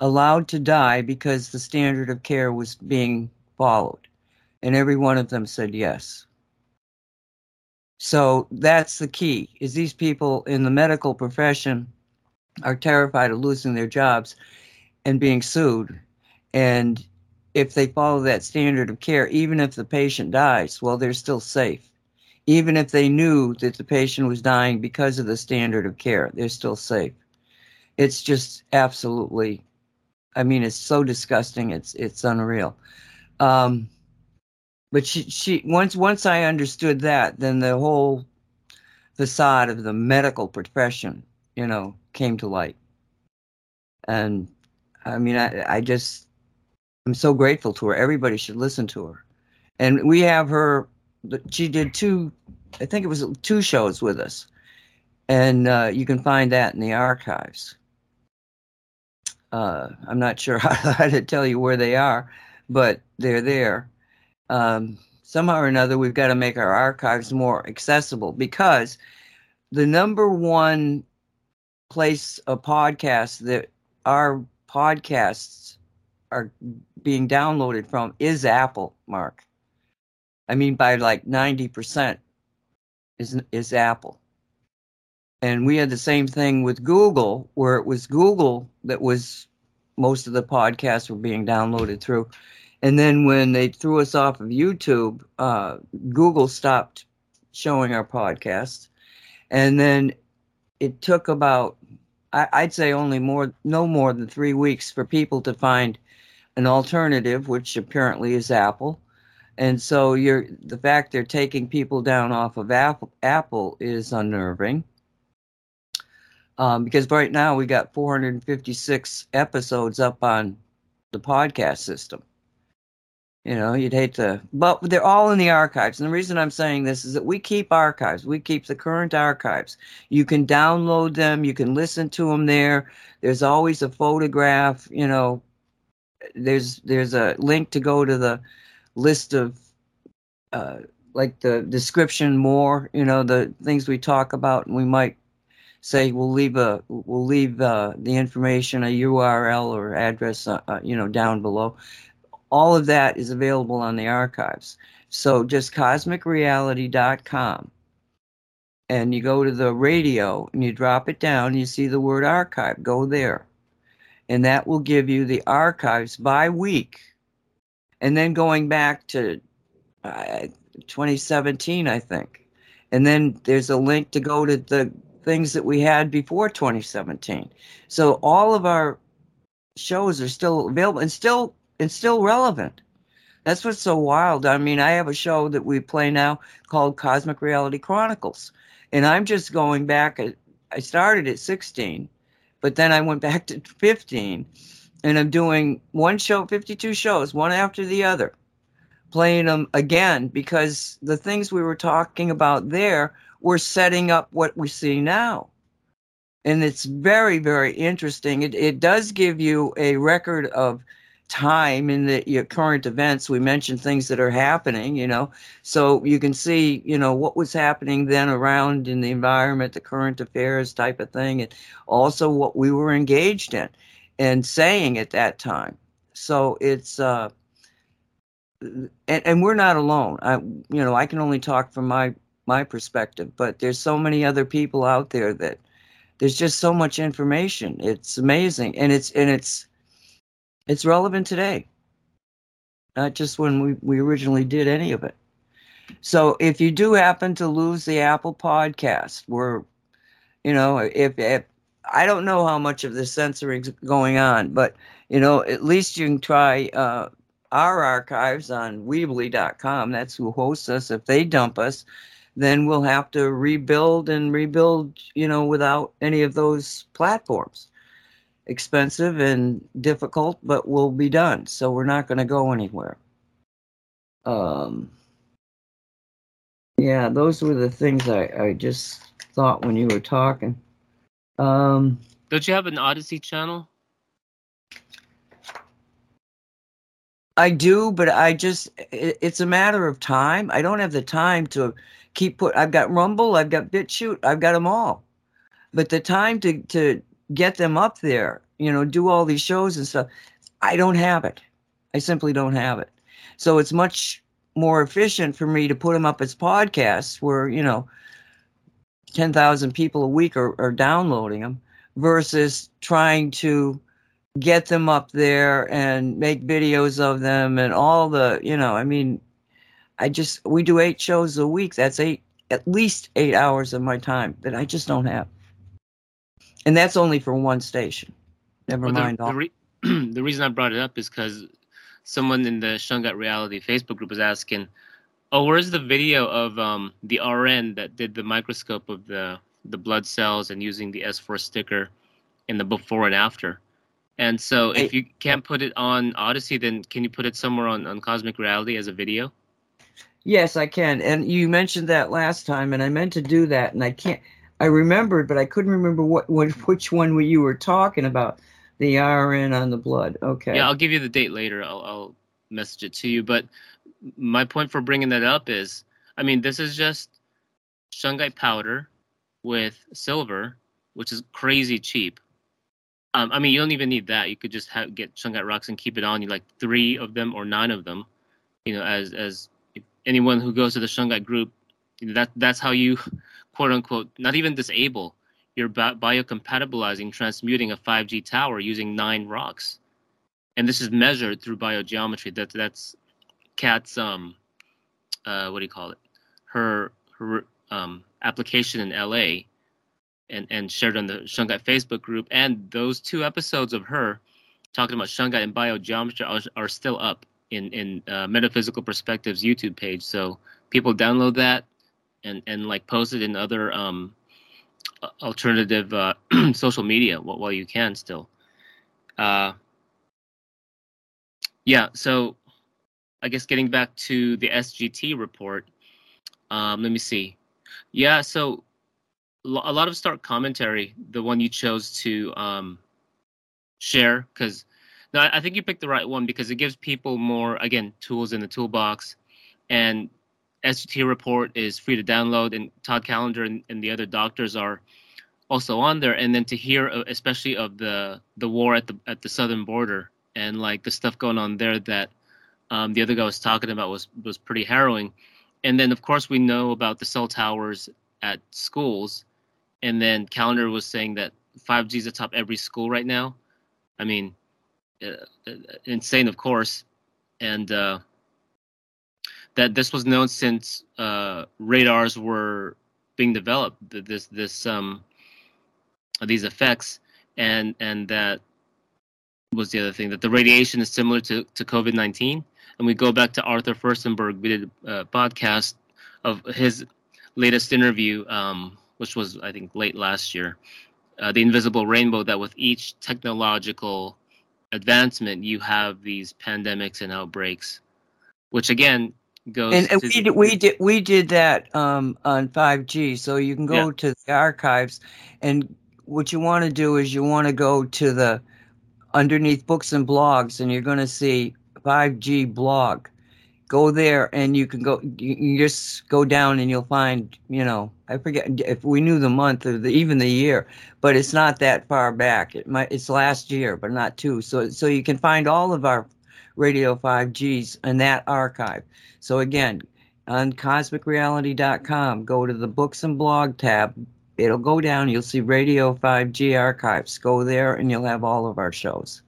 allowed to die because the standard of care was being followed? And every one of them said yes. So that's the key is these people in the medical profession are terrified of losing their jobs and being sued. And if they follow that standard of care, even if the patient dies, well, they're still safe even if they knew that the patient was dying because of the standard of care, they're still safe. It's just absolutely, I mean, it's so disgusting. It's it's unreal. Um, but she she once once I understood that, then the whole facade of the medical profession, you know, came to light. And I mean, I I just I'm so grateful to her. Everybody should listen to her. And we have her she did two, I think it was two shows with us, and uh, you can find that in the archives. Uh, I'm not sure [LAUGHS] how, to tell you where they are, but they're there. Um, somehow or another, we've got to make our archives more accessible because the number one place a podcast that our podcasts are being downloaded from is Apple, Mark. I mean, by like 90% is, is Apple. And we had the same thing with Google, where it was Google that was most of the podcasts were being downloaded through. And then when they threw us off of YouTube, uh, Google stopped showing our podcasts. And then it took about, I, would say only more, no more than three weeks for people to find an alternative, which apparently is Apple. And so you're the fact they're taking people down off of Apple, Apple is unnerving. Um, because right now we got 456 episodes up on the podcast system. You know, you'd hate to, but they're all in the archives. And the reason I'm saying this is that we keep archives. We keep the current archives. You can download them. You can listen to them there. There's always a photograph. You know, there's there's a link to go to the list of, uh, like the description more. You know, the things we talk about, and we might say we'll leave a we'll leave uh, the information a URL or address uh, uh, you know down below all of that is available on the archives. So just cosmicreality.com. And you go to the radio and you drop it down, you see the word archive. Go there. And that will give you the archives by week. And then going back to uh, 2017, I think. And then there's a link to go to the things that we had before 2017. So all of our shows are still available and still it's still relevant. That's what's so wild. I mean, I have a show that we play now called Cosmic Reality Chronicles, and I'm just going back. At, I started at 16, but then I went back [LAUGHS] to 15, and I'm doing one show, 52 shows, one after the other, playing them again because the things we were talking about there were setting up what we see now. And it's very, very interesting. It, it does give you a record of time in the your current events we mentioned things that are happening you know? So you can see you know what was happening then around in the environment the current affairs type of thing and also what we were engaged in and saying at that time. So it's uh and, and we're not alone. I you know i can only talk from my my perspective but there's so many other people out there that there's just so much information. It's amazing and it's and it's it's relevant today, not just when we, we originally did any of it. So if you do happen to lose the Apple podcast, we're, you know, if, if I don't know how much of the censoring is going on, but, you know, at least you can try uh, our archives on Weebly.com. That's who hosts us. If they dump us, then we'll have to rebuild and rebuild, you know, without any of those platforms expensive and difficult, but we'll be done. So we're not going to go anywhere. Um, yeah, those were the things I, I just thought when you were talking. Um,
Don't you have an Odysee channel?
I do, but I just, it, it's a matter of time. I don't have the time to keep put, I've got Rumble, I've got BitChute, I've got them all. But the time to, to get them up there, you know, do all these shows and stuff. I don't have it. I simply don't have it. So it's much more efficient for me to put them up as podcasts where, you know, 10,000 people a week are, are downloading them versus trying to get them up there and make videos of them and all the, you know, I mean, I just, we do eight shows a week. That's eight, at least eight hours of my time that I just don't have and that's only for one station. Never well, mind.
The, the, re- [CLEARS THROAT] the, reason I brought it up is because someone in the Shungat Reality Facebook group was asking, "Oh, where's the video of um, the RN that did the microscope of the the blood cells and using the S4 sticker in the before and after?" And so, if you can't put it on Odysee, then can you put it somewhere on, on Cosmic Reality as a video?
Yes, I can. And you mentioned that last time, and I meant to do that, and I can't. I remembered, but I couldn't remember what, what [LAUGHS] which one you were talking about. The RN on the blood. Okay.
Yeah, I'll give you the date later. I'll, I'll message it to you. But my point for bringing that up is, I mean, this is just shungite powder with silver, which is crazy cheap. Um, I mean, you don't even need that. You could just have, get shungite rocks and keep it on you, like three of them or nine of them. You know, as as anyone who goes to the shungite group, that that's how you [LAUGHS] quote unquote, not even disable, you're biocompatibilizing, transmuting a 5G tower using nine rocks. And this is measured through biogeometry. That, that's Kat's, um, uh, what do you call it? Her, her um, application in LA and, and shared on the Shungite Facebook group. And those two episodes of her talking about Shungite and biogeometry are, are still up in, in uh, Metaphysical Perspectives YouTube page. So people download that, and and like post it in other um, alternative uh, [CLEARS THROAT] social media while you can still. Uh, yeah, so I guess getting back to the SGT report, um, let me see. Yeah, so a lot of stark commentary, the one you chose to um, share, because no, I think you picked the right one because it gives people more, again, tools in the toolbox. And SGT report is free to download, and Todd Callender and, and the other doctors are also on there. And then to hear, uh, especially of the the war at the at the southern border and like the stuff going on there that um, the other guy was talking about was was pretty harrowing. And then of course we know about the cell towers at schools, and then Callender was saying that 5G is atop every school right now. I mean, uh, uh, insane, of course, and uh, that this was known since uh, radars were being developed. This this um these effects, and and that was the other thing that the radiation is similar to to COVID nineteen. And we go back to Arthur Firstenberg. We did a podcast of his latest interview, um, which was I think late last year. Uh, the invisible rainbow that with each technological advancement you have these pandemics and outbreaks which again goes
and, and we, did, we did we did that um, on 5G. So you can go yeah. to the archives, and what you want to do is you want to go to the underneath books and blogs, and you're going to see 5G blog. Go there, and you can go. You, you just go down, and you'll find. You know, I forget if we knew the month or the, even the year, but it's not that far back. It might. It's last year, but not two. So so you can find all of our Radio 5Gs in that archive. So again, on cosmicreality.com, go to the books and blog tab. It'll go down. You'll see Radio 5G archives. Go there, and you'll have all of our shows.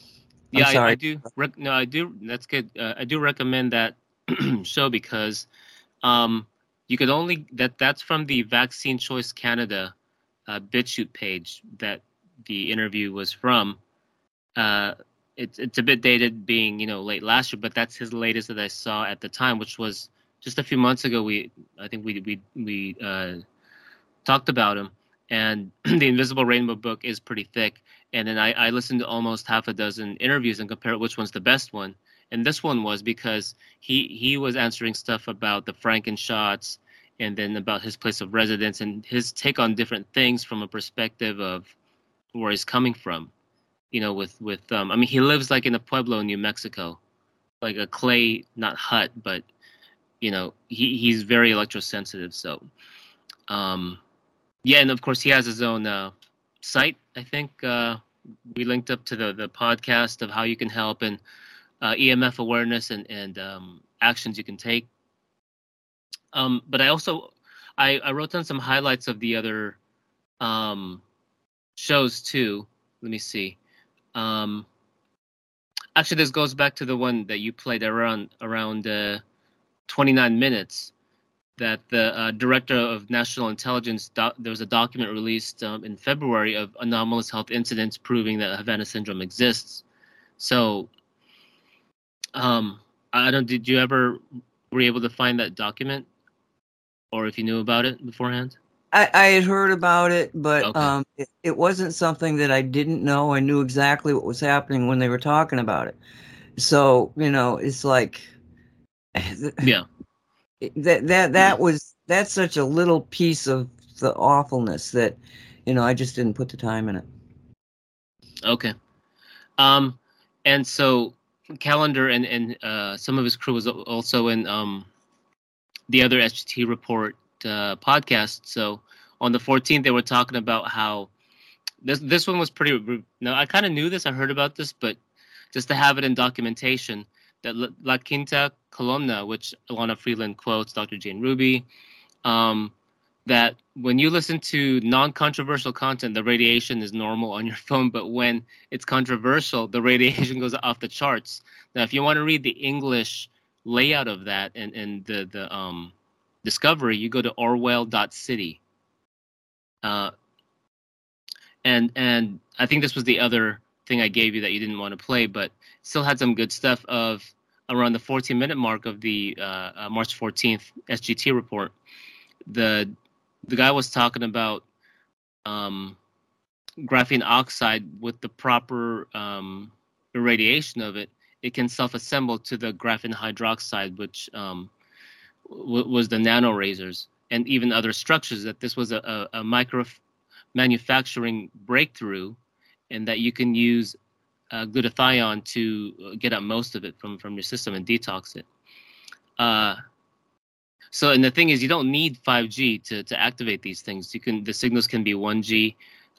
I'm yeah, I, I, do. Rec- no, I do. That's good. Uh, I do recommend that [CLEARS THROAT] show because um, you could only that that's from the Vaccine Choice Canada uh, BitChute page that the interview was from. Uh, it's it's a bit dated, being you know late last year, but that's his latest that I saw at the time, which was just a few months ago. We I think we we we uh, talked about him, and [CLEARS THROAT] the Invisible Rainbow book is pretty thick. And then I, I listened to almost half a dozen interviews and compared which one's the best one. And this one was because he he was answering stuff about the Franken shots and then about his place of residence and his take on different things from a perspective of where he's coming from you know, with with um, I mean, he lives like in a pueblo in New Mexico, like a clay not hut, but you know, he he's very electrosensitive. So, um, yeah, and of course he has his own uh, site. I think uh, we linked up to the the podcast of how you can help and uh, EMF awareness and and um, actions you can take. Um, but I also I, I wrote down some highlights of the other um, shows too. Let me see. Um, actually, this goes back to the one that you played around around uh, 29 minutes. That the uh, director of national intelligence there was a document released um, in February of anomalous health incidents proving that Havana syndrome exists. So, um, I don't. Did you ever were you able to find that document, or if you knew about it beforehand?
I, I had heard about it, but okay. um, it, it, wasn't something that I didn't know. I knew exactly what was happening when they were talking about it. So you know, it's like, [SIGHS]
yeah,
that that that was that's such a little piece of the awfulness that you know I just didn't put the time in it.
Okay, um, and so Callender and and uh, some of his crew was also in um, the other SGT report uh, podcast. So on the 14th, they were talking about how this this one was pretty. Now I kind of knew this, I heard about this, but just to have it in documentation that La Quinta Columna, which Elana Freeland quotes Dr. Jane Ruby, um, that when you listen to non-controversial content, the radiation is normal on your [LAUGHS] phone, but when it's controversial, the radiation [LAUGHS] goes off the charts. Now, if you want to read the English layout of that and and the the um Discovery, you go to orwell.city. Uh, and and I think this was the other thing I gave you that you didn't want to play, but still had some good stuff of around the 14 minute mark of the uh, uh, March 14th SGT report. The the guy was talking about um, graphene oxide with the proper um, irradiation of it. it can self-assemble to the graphene hydroxide, which um, w- was the nano razors, and even other structures. That this was a, a, a micro manufacturing breakthrough, and that you can use uh, glutathione to get out most of it from from your system and detox it. Uh, so, and the thing is, you don't need 5G to, to activate these things. You can the signals can be 1G,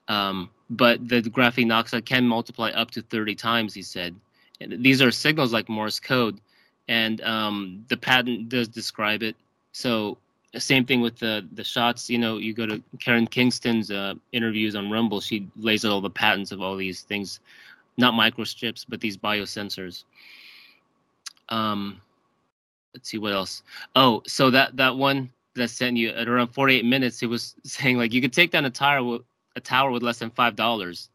um, but the graphene oxide can multiply up to 30 times. He said, and these are signals like Morse code, and um, the patent does describe it. So, same thing with the the shots. You know, you go to Karen Kingston's uh, interviews on Rumble. She lays out all the patents of all these things, not microchips, but these biosensors. Um, let's see what else. Oh, so that that one that sent you at around 48 minutes, it was [LAUGHS] saying like you could take down a tower with a tower with less than five dollars.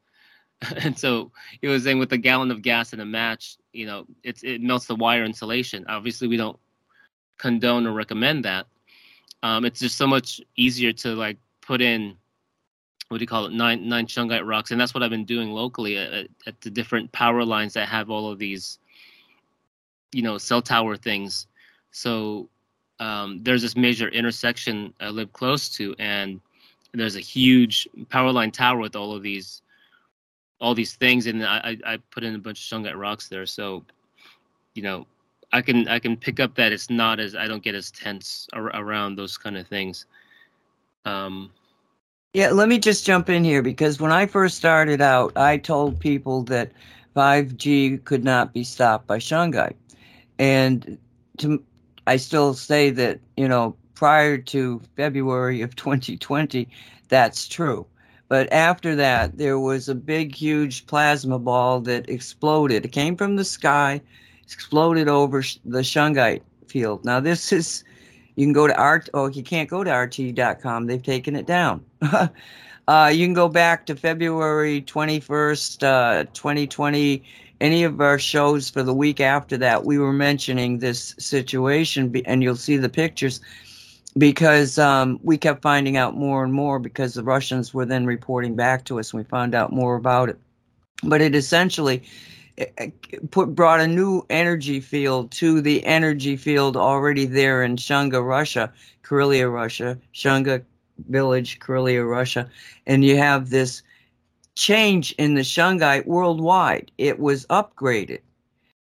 [LAUGHS] and so it was saying with a gallon of gas and a match, you know, it's it melts the wire insulation. Obviously, we don't condone or recommend that. Um, it's just so much easier to like put in what do you call it nine nine shungite rocks, and that's what I've been doing locally at, at the different power lines that have all of these, you know, cell tower things so um, there's this major intersection I live close to, and there's a huge power line tower with all of these all these things, and I, I put in a bunch of shungite rocks there. So, you know, I can I can pick up that it's not as I don't get as tense ar- around those kind of things. Um,
yeah, let me just jump in here because when I first started out, I told people that 5G could not be stopped by shungite, and to I still say that, you know, prior to February of 2020, that's true. But after that, there was a big, huge plasma ball that exploded. It came from the sky, exploded over the shungite field. Now, this is, you can go to art, oh, you can't go to RT.com. They've taken it down. [LAUGHS] uh, you can go back to February 21st, uh, 2020 any of our shows for the week after that, we were mentioning this situation, and you'll see the pictures because um, we kept finding out more and more because the Russians were then reporting back to us, and we found out more about it. But it essentially put brought a new energy field to the energy field already there in Shunga, Russia, Karelia, Russia, Shunga village, Karelia, Russia, and you have this change in the shungite worldwide. It was upgraded.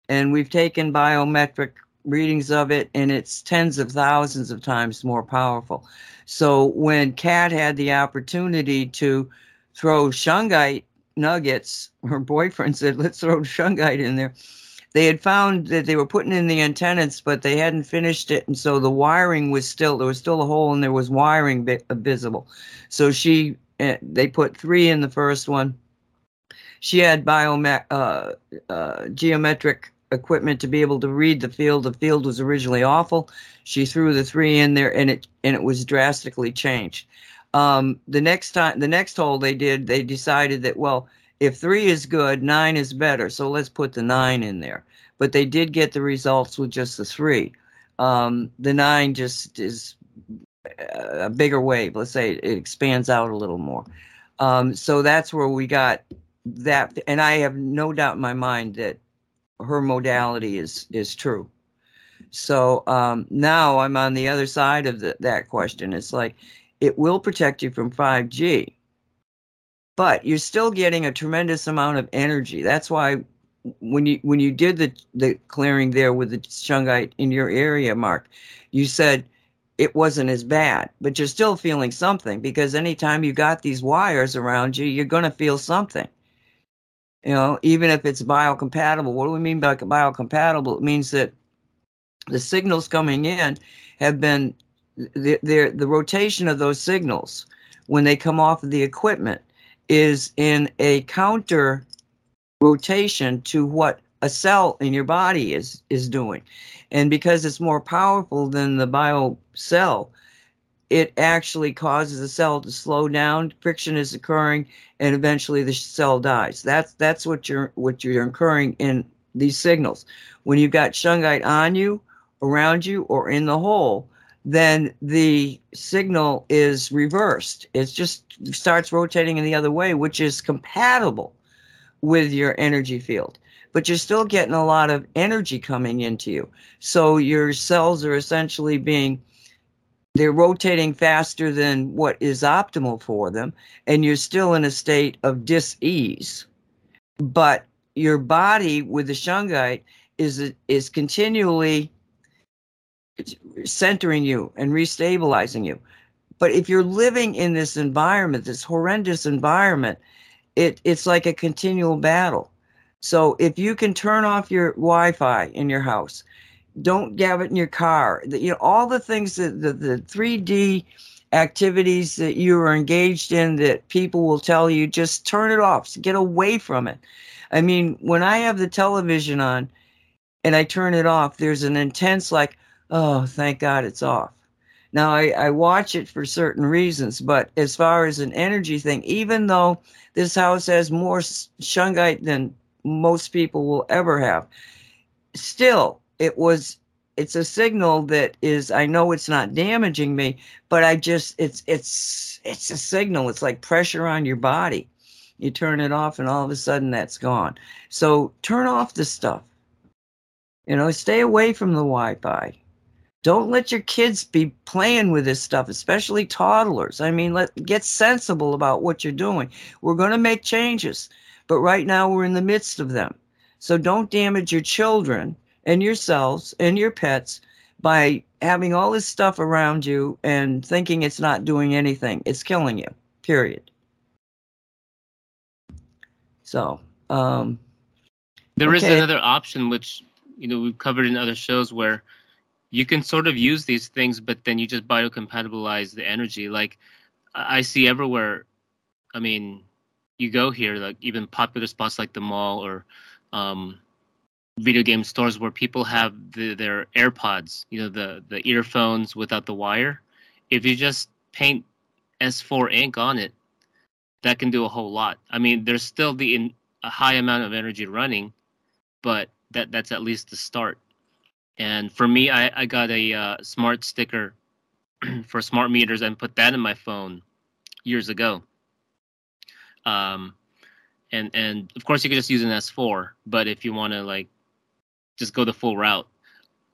And we've taken biometric readings of it, and it's tens of thousands of times more powerful. So when Kat had the opportunity to throw shungite nuggets, [LAUGHS] her boyfriend said, let's throw shungite in there. They had found that they were putting in the antennas, but they hadn't finished it. And so the wiring was still, there was still a hole and there was wiring visible. So she they put three in the first one. She had biome- uh, uh, geometric equipment to be able to read the field. The field was originally awful. She threw the three in there, and it and it was drastically changed. Um, the next time, the next hole they did, they decided that well, if three is good, nine is better. So let's put the nine in there. But they did get the results with just the three. Um, the nine just is a bigger wave. Let's say it expands out a little more. Um, so that's where we got that, and I have no doubt in my mind that her modality is is true. So um, now I'm on the other side of the, that question. It's like it will protect you from 5G, but you're still getting a tremendous amount of energy. That's why when you when you did the the clearing there with the shungite in your area, Mark, you said it wasn't as bad, but you're still feeling something because anytime you got these wires around you, you're going to feel something. You know, even if it's biocompatible. What do we mean by biocompatible? It means that the signals coming in have been the, the, the rotation of those signals when they come off of the equipment is in a counter rotation to what a cell in your body is is doing and because it's more powerful than the bio cell it actually causes the cell to slow down friction is occurring and eventually the cell dies that's that's what you're what you're incurring in these signals when you've got shungite on you around you or in the hole then the signal is reversed it just starts rotating in the other way which is compatible with your energy field. But you're still getting a lot of energy coming into you. So your cells are essentially being they're rotating faster than what is optimal for them and you're still in a state of dis-ease. But your body with the shungite is is continually centering you and restabilizing you. But if you're living in this environment this horrendous environment it it's like a continual battle. So if you can turn off your wi-fi in your house don't have it in your car. You know, all the things that the, the 3D activities that you are engaged in that people will tell you, just turn it off, get away from it. I mean, when I have the television on and I turn it off, there's an intense, like, oh, thank God it's off. Now, I, I watch it for certain reasons, but as far as an energy thing, even though this house has more shungite than most people will ever have, still, it was it's a signal that is i know it's not damaging me but i just it's it's it's a signal. It's like pressure on your body. You turn it off and all of a sudden that's gone. So turn off the stuff. You know stay away from the wi-fi. Don't let your kids be playing with this stuff especially toddlers. I mean let get sensible about what you're doing. We're going to make changes but right now we're in the midst of them. So don't damage your children and yourselves and your pets by having all this stuff around you and thinking it's not doing anything. It's killing you, period. So, um,
there okay. is another option, which, you know, we've covered in other shows where you can sort of use these things, but then you just biocompatibilize the energy. Like I see everywhere. I mean, you go here, like even popular spots like the mall or, um, video game stores where people have the, their AirPods, you know, the the earphones without the wire. If you just paint S4 ink on it, that can do a whole lot. I mean, there's still the in, a high amount of energy running, but that that's at least the start. And for me, I, I got a uh, smart sticker [CLEARS THROAT] for smart meters and put that in my phone years ago. Um, and and of course you could just use an S4, but if you want to like just go the full route.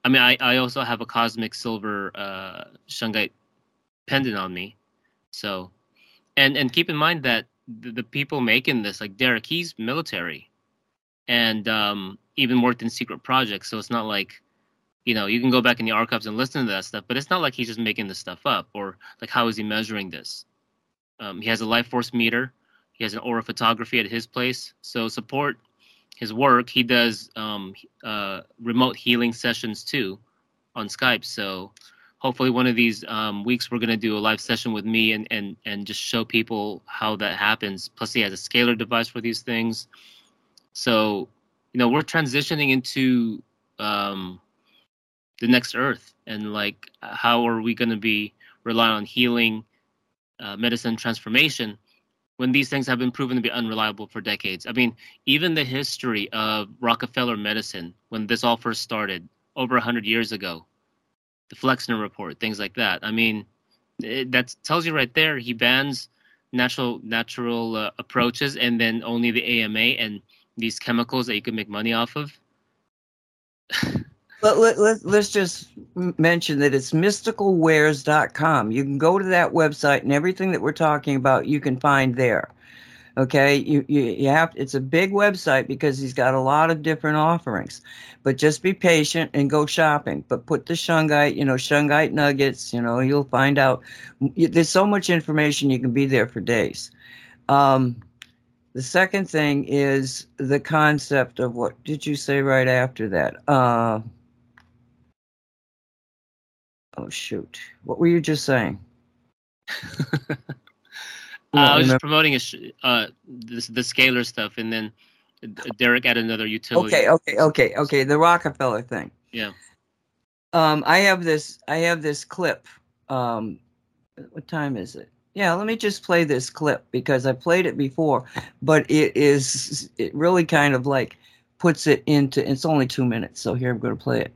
I mean, I, I also have a cosmic silver uh, shungite pendant on me, so and and keep in mind that the, the people making this, like Derek, he's military, and um, even worked in secret projects. So it's not like, you know, you can go back in the archives and listen to that stuff, but it's not like he's just making this stuff up or like how is he measuring this? Um, he has a life force meter. He has an aura photography at his place. So support his work, he does um, uh, remote healing sessions too on Skype. So hopefully one of these um, weeks we're going to do a live session with me and, and, and just show people how that happens. Plus he has a scalar device for these things. So, you know, we're transitioning into um, the next earth and like how are we going to be relying on healing, uh, medicine transformation when these things have been proven to be unreliable for decades. I mean, even the history of Rockefeller medicine, when this all first started over 100 years ago, the Flexner report, things like that. I mean, that tells you right there he bans natural natural uh, approaches and then only the AMA and these chemicals that you can make money off of. [LAUGHS]
Let, let, let, let's just mention that it's mysticalwares.com. You can go to that website and everything that we're talking about you can find there. Okay, you, you, you have it's a big website because he's got a lot of different offerings. But just be patient and go shopping. But put the shungite, you know, shungite nuggets, you know, you'll find out. There's so much information you can be there for days. Um, the second thing is the concept of what did you say right after that? Uh, Oh shoot! What were you just saying? [LAUGHS]
uh, I was just promoting a sh- uh, the, the scalar stuff, and then Derek added another utility.
Okay, okay, okay, okay. The Rockefeller thing.
Yeah.
Um, I have this. I have this clip. Um, what time is it? Yeah, let me just play this clip because I played it before, but it is it really kind of like puts it into. It's only two minutes, so here I'm going to play it.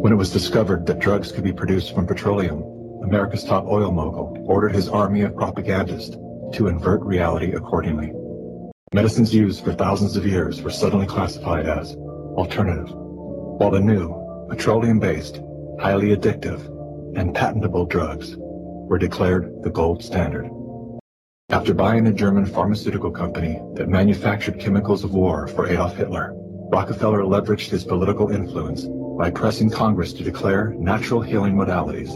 When it was discovered that drugs could be produced from petroleum, America's top oil mogul ordered his army of propagandists to invert reality accordingly. Medicines used for thousands of years were suddenly classified as alternative, while the new, petroleum-based, highly addictive, and patentable drugs were declared the gold standard. After buying a German pharmaceutical company that manufactured chemicals of war for Adolf Hitler, Rockefeller leveraged his political influence by pressing Congress to declare natural healing modalities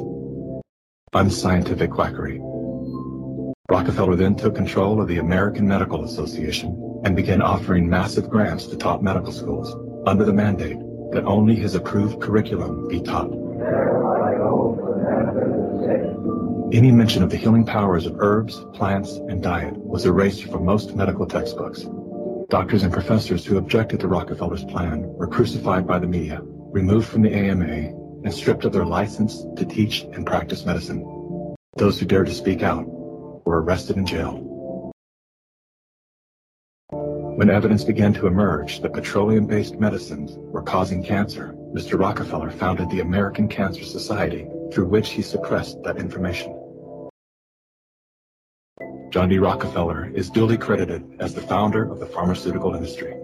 unscientific quackery. Rockefeller then took control of the American Medical Association and began offering massive grants to top medical schools under the mandate that only his approved curriculum be taught. Any mention of the healing powers of herbs, plants, and diet was erased from most medical textbooks. Doctors and professors who objected to Rockefeller's plan were crucified by the media, removed from the AMA, and stripped of their license to teach and practice medicine. Those who dared to speak out were arrested and jailed. When evidence began to emerge that petroleum-based medicines were causing cancer, Mr. Rockefeller founded the American Cancer Society, through which he suppressed that information. John D. Rockefeller is duly credited as the founder of the pharmaceutical industry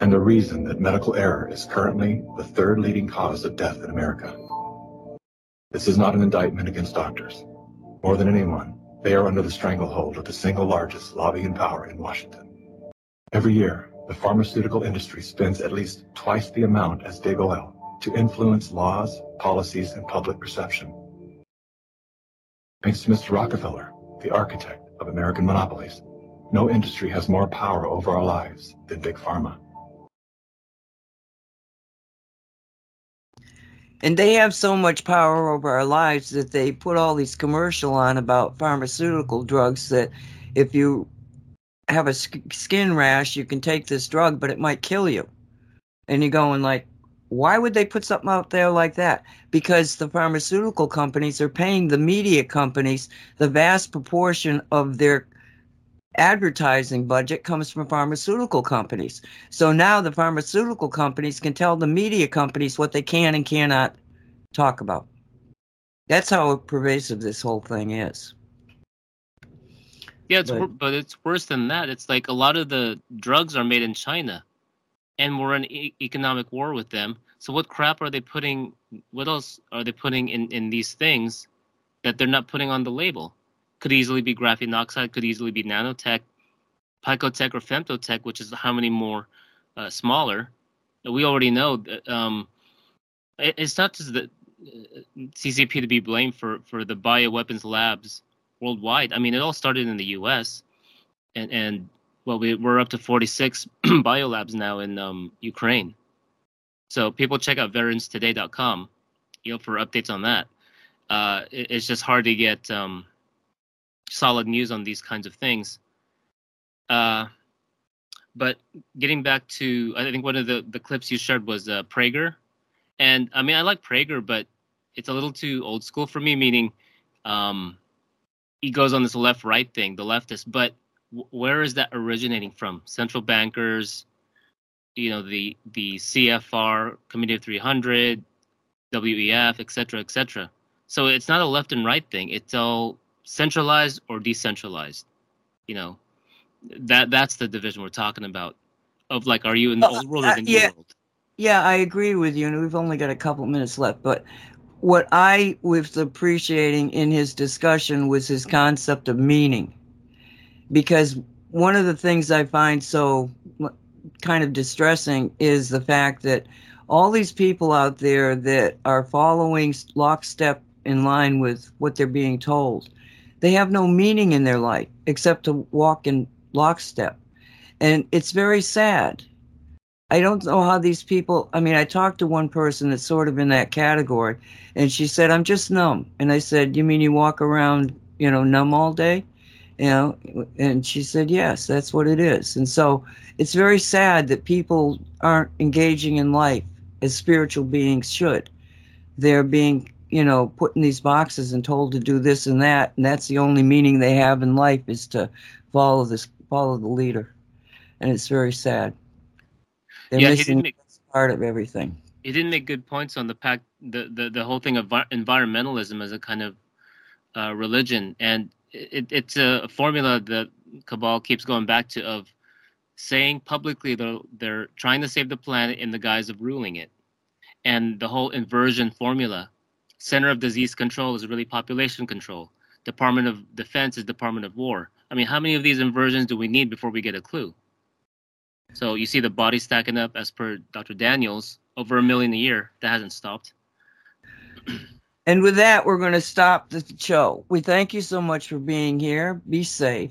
and the reason that medical error is currently the third leading cause of death in America. This is not an indictment against doctors. More than anyone, they are under the stranglehold of the single largest lobbying power in Washington. Every year, the pharmaceutical industry spends at least twice the amount as big oil to influence laws, policies, and public perception. Thanks to Mr. Rockefeller, the architect of American monopolies, no industry has more power over our lives than Big Pharma.
And they have so much power over our lives that they put all these commercial on about pharmaceutical drugs that if you have a sk- skin rash, you can take this drug, but it might kill you. And you're going like, why would they put something out there like that? Because the pharmaceutical companies are paying the media companies the vast proportion of their advertising budget comes from pharmaceutical companies. So now the pharmaceutical companies can tell the media companies what they can and cannot talk about. That's how pervasive this whole thing is.
Yeah, it's but, but it's worse than that. It's like a lot of the drugs are made in China, and we're in e- economic war with them. So what crap are they putting? What else are they putting in in these things that they're not putting on the label? Could easily be graphene oxide, could easily be nanotech, picotech or femtotech, which is how many more uh, smaller. We already know that um, it, it's not just the uh, CCP to be blamed for for the bioweapons labs worldwide. I mean, it all started in the U.S. and and well, we, we're up to 46 [CLEARS THROAT] biolabs now in um, Ukraine. So people check out veteranstoday.com, you know, for updates on that. Uh, it, it's just hard to get um, solid news on these kinds of things. Uh, but getting back to, I think one of the, the clips you shared was uh, Prager. And I mean, I like Prager, but it's a little too old school for me, meaning um, he goes on this left right thing, the leftist. But w- where is that originating from? Central bankers, you know, the, the CFR, Committee of 300, WEF, et cetera, et cetera. So it's not a left and right thing. It's all centralized or decentralized. You know, that that's the division we're talking about. Of like, are you in the old world uh, or the new
yeah,
world?
Yeah, I agree with you, and we've only got a couple minutes left. But what I was appreciating in his discussion was his concept of meaning, because one of the things I find so kind of distressing is the fact that all these people out there that are following lockstep in line with what they're being told they have no meaning in their life except to walk in lockstep. And it's very sad. I don't know how these people, I mean, I talked to one person that's sort of in that category, and she said, I'm just numb. And I said, You mean you walk around, you know, numb all day? You know, and she said, Yes, that's what it is. And so it's very sad that people aren't engaging in life as spiritual beings should. They're being you know, put in these boxes and told to do this and that, and that's the only meaning they have in life is to follow this, follow the leader, and it's very sad. They're
yeah, he
missing
didn't make
part of everything.
he didn't make good points on the pack the the, the whole thing of environmentalism as a kind of uh, religion and it, it's a formula that Cabal keeps going back to of saying publicly they're, they're trying to save the planet in the guise of ruling it. And the whole inversion formula, center of disease control is really population control. Department of Defense is Department of War. I mean, how many of these inversions do we need before we get a clue? So you see the body stacking up as per Dr. Daniels, over a million a year. That hasn't stopped. [CLEARS THROAT]
And with that, we're going to stop the show. We thank you so much for being here. Be safe.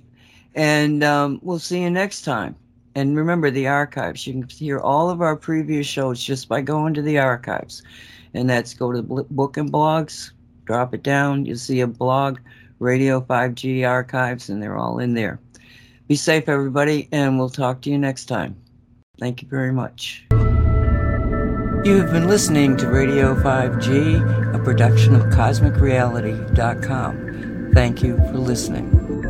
And um, we'll see you next time. And remember the archives. You can hear all of our previous shows just by going to the archives. And that's go to book and blogs, drop it down. You'll see a blog, Radio 5G archives, and they're all in there. Be safe, everybody, and we'll talk to you next time. Thank you very much. You've been listening to Radio 5G, a production of CosmicReality.com. Thank you for listening.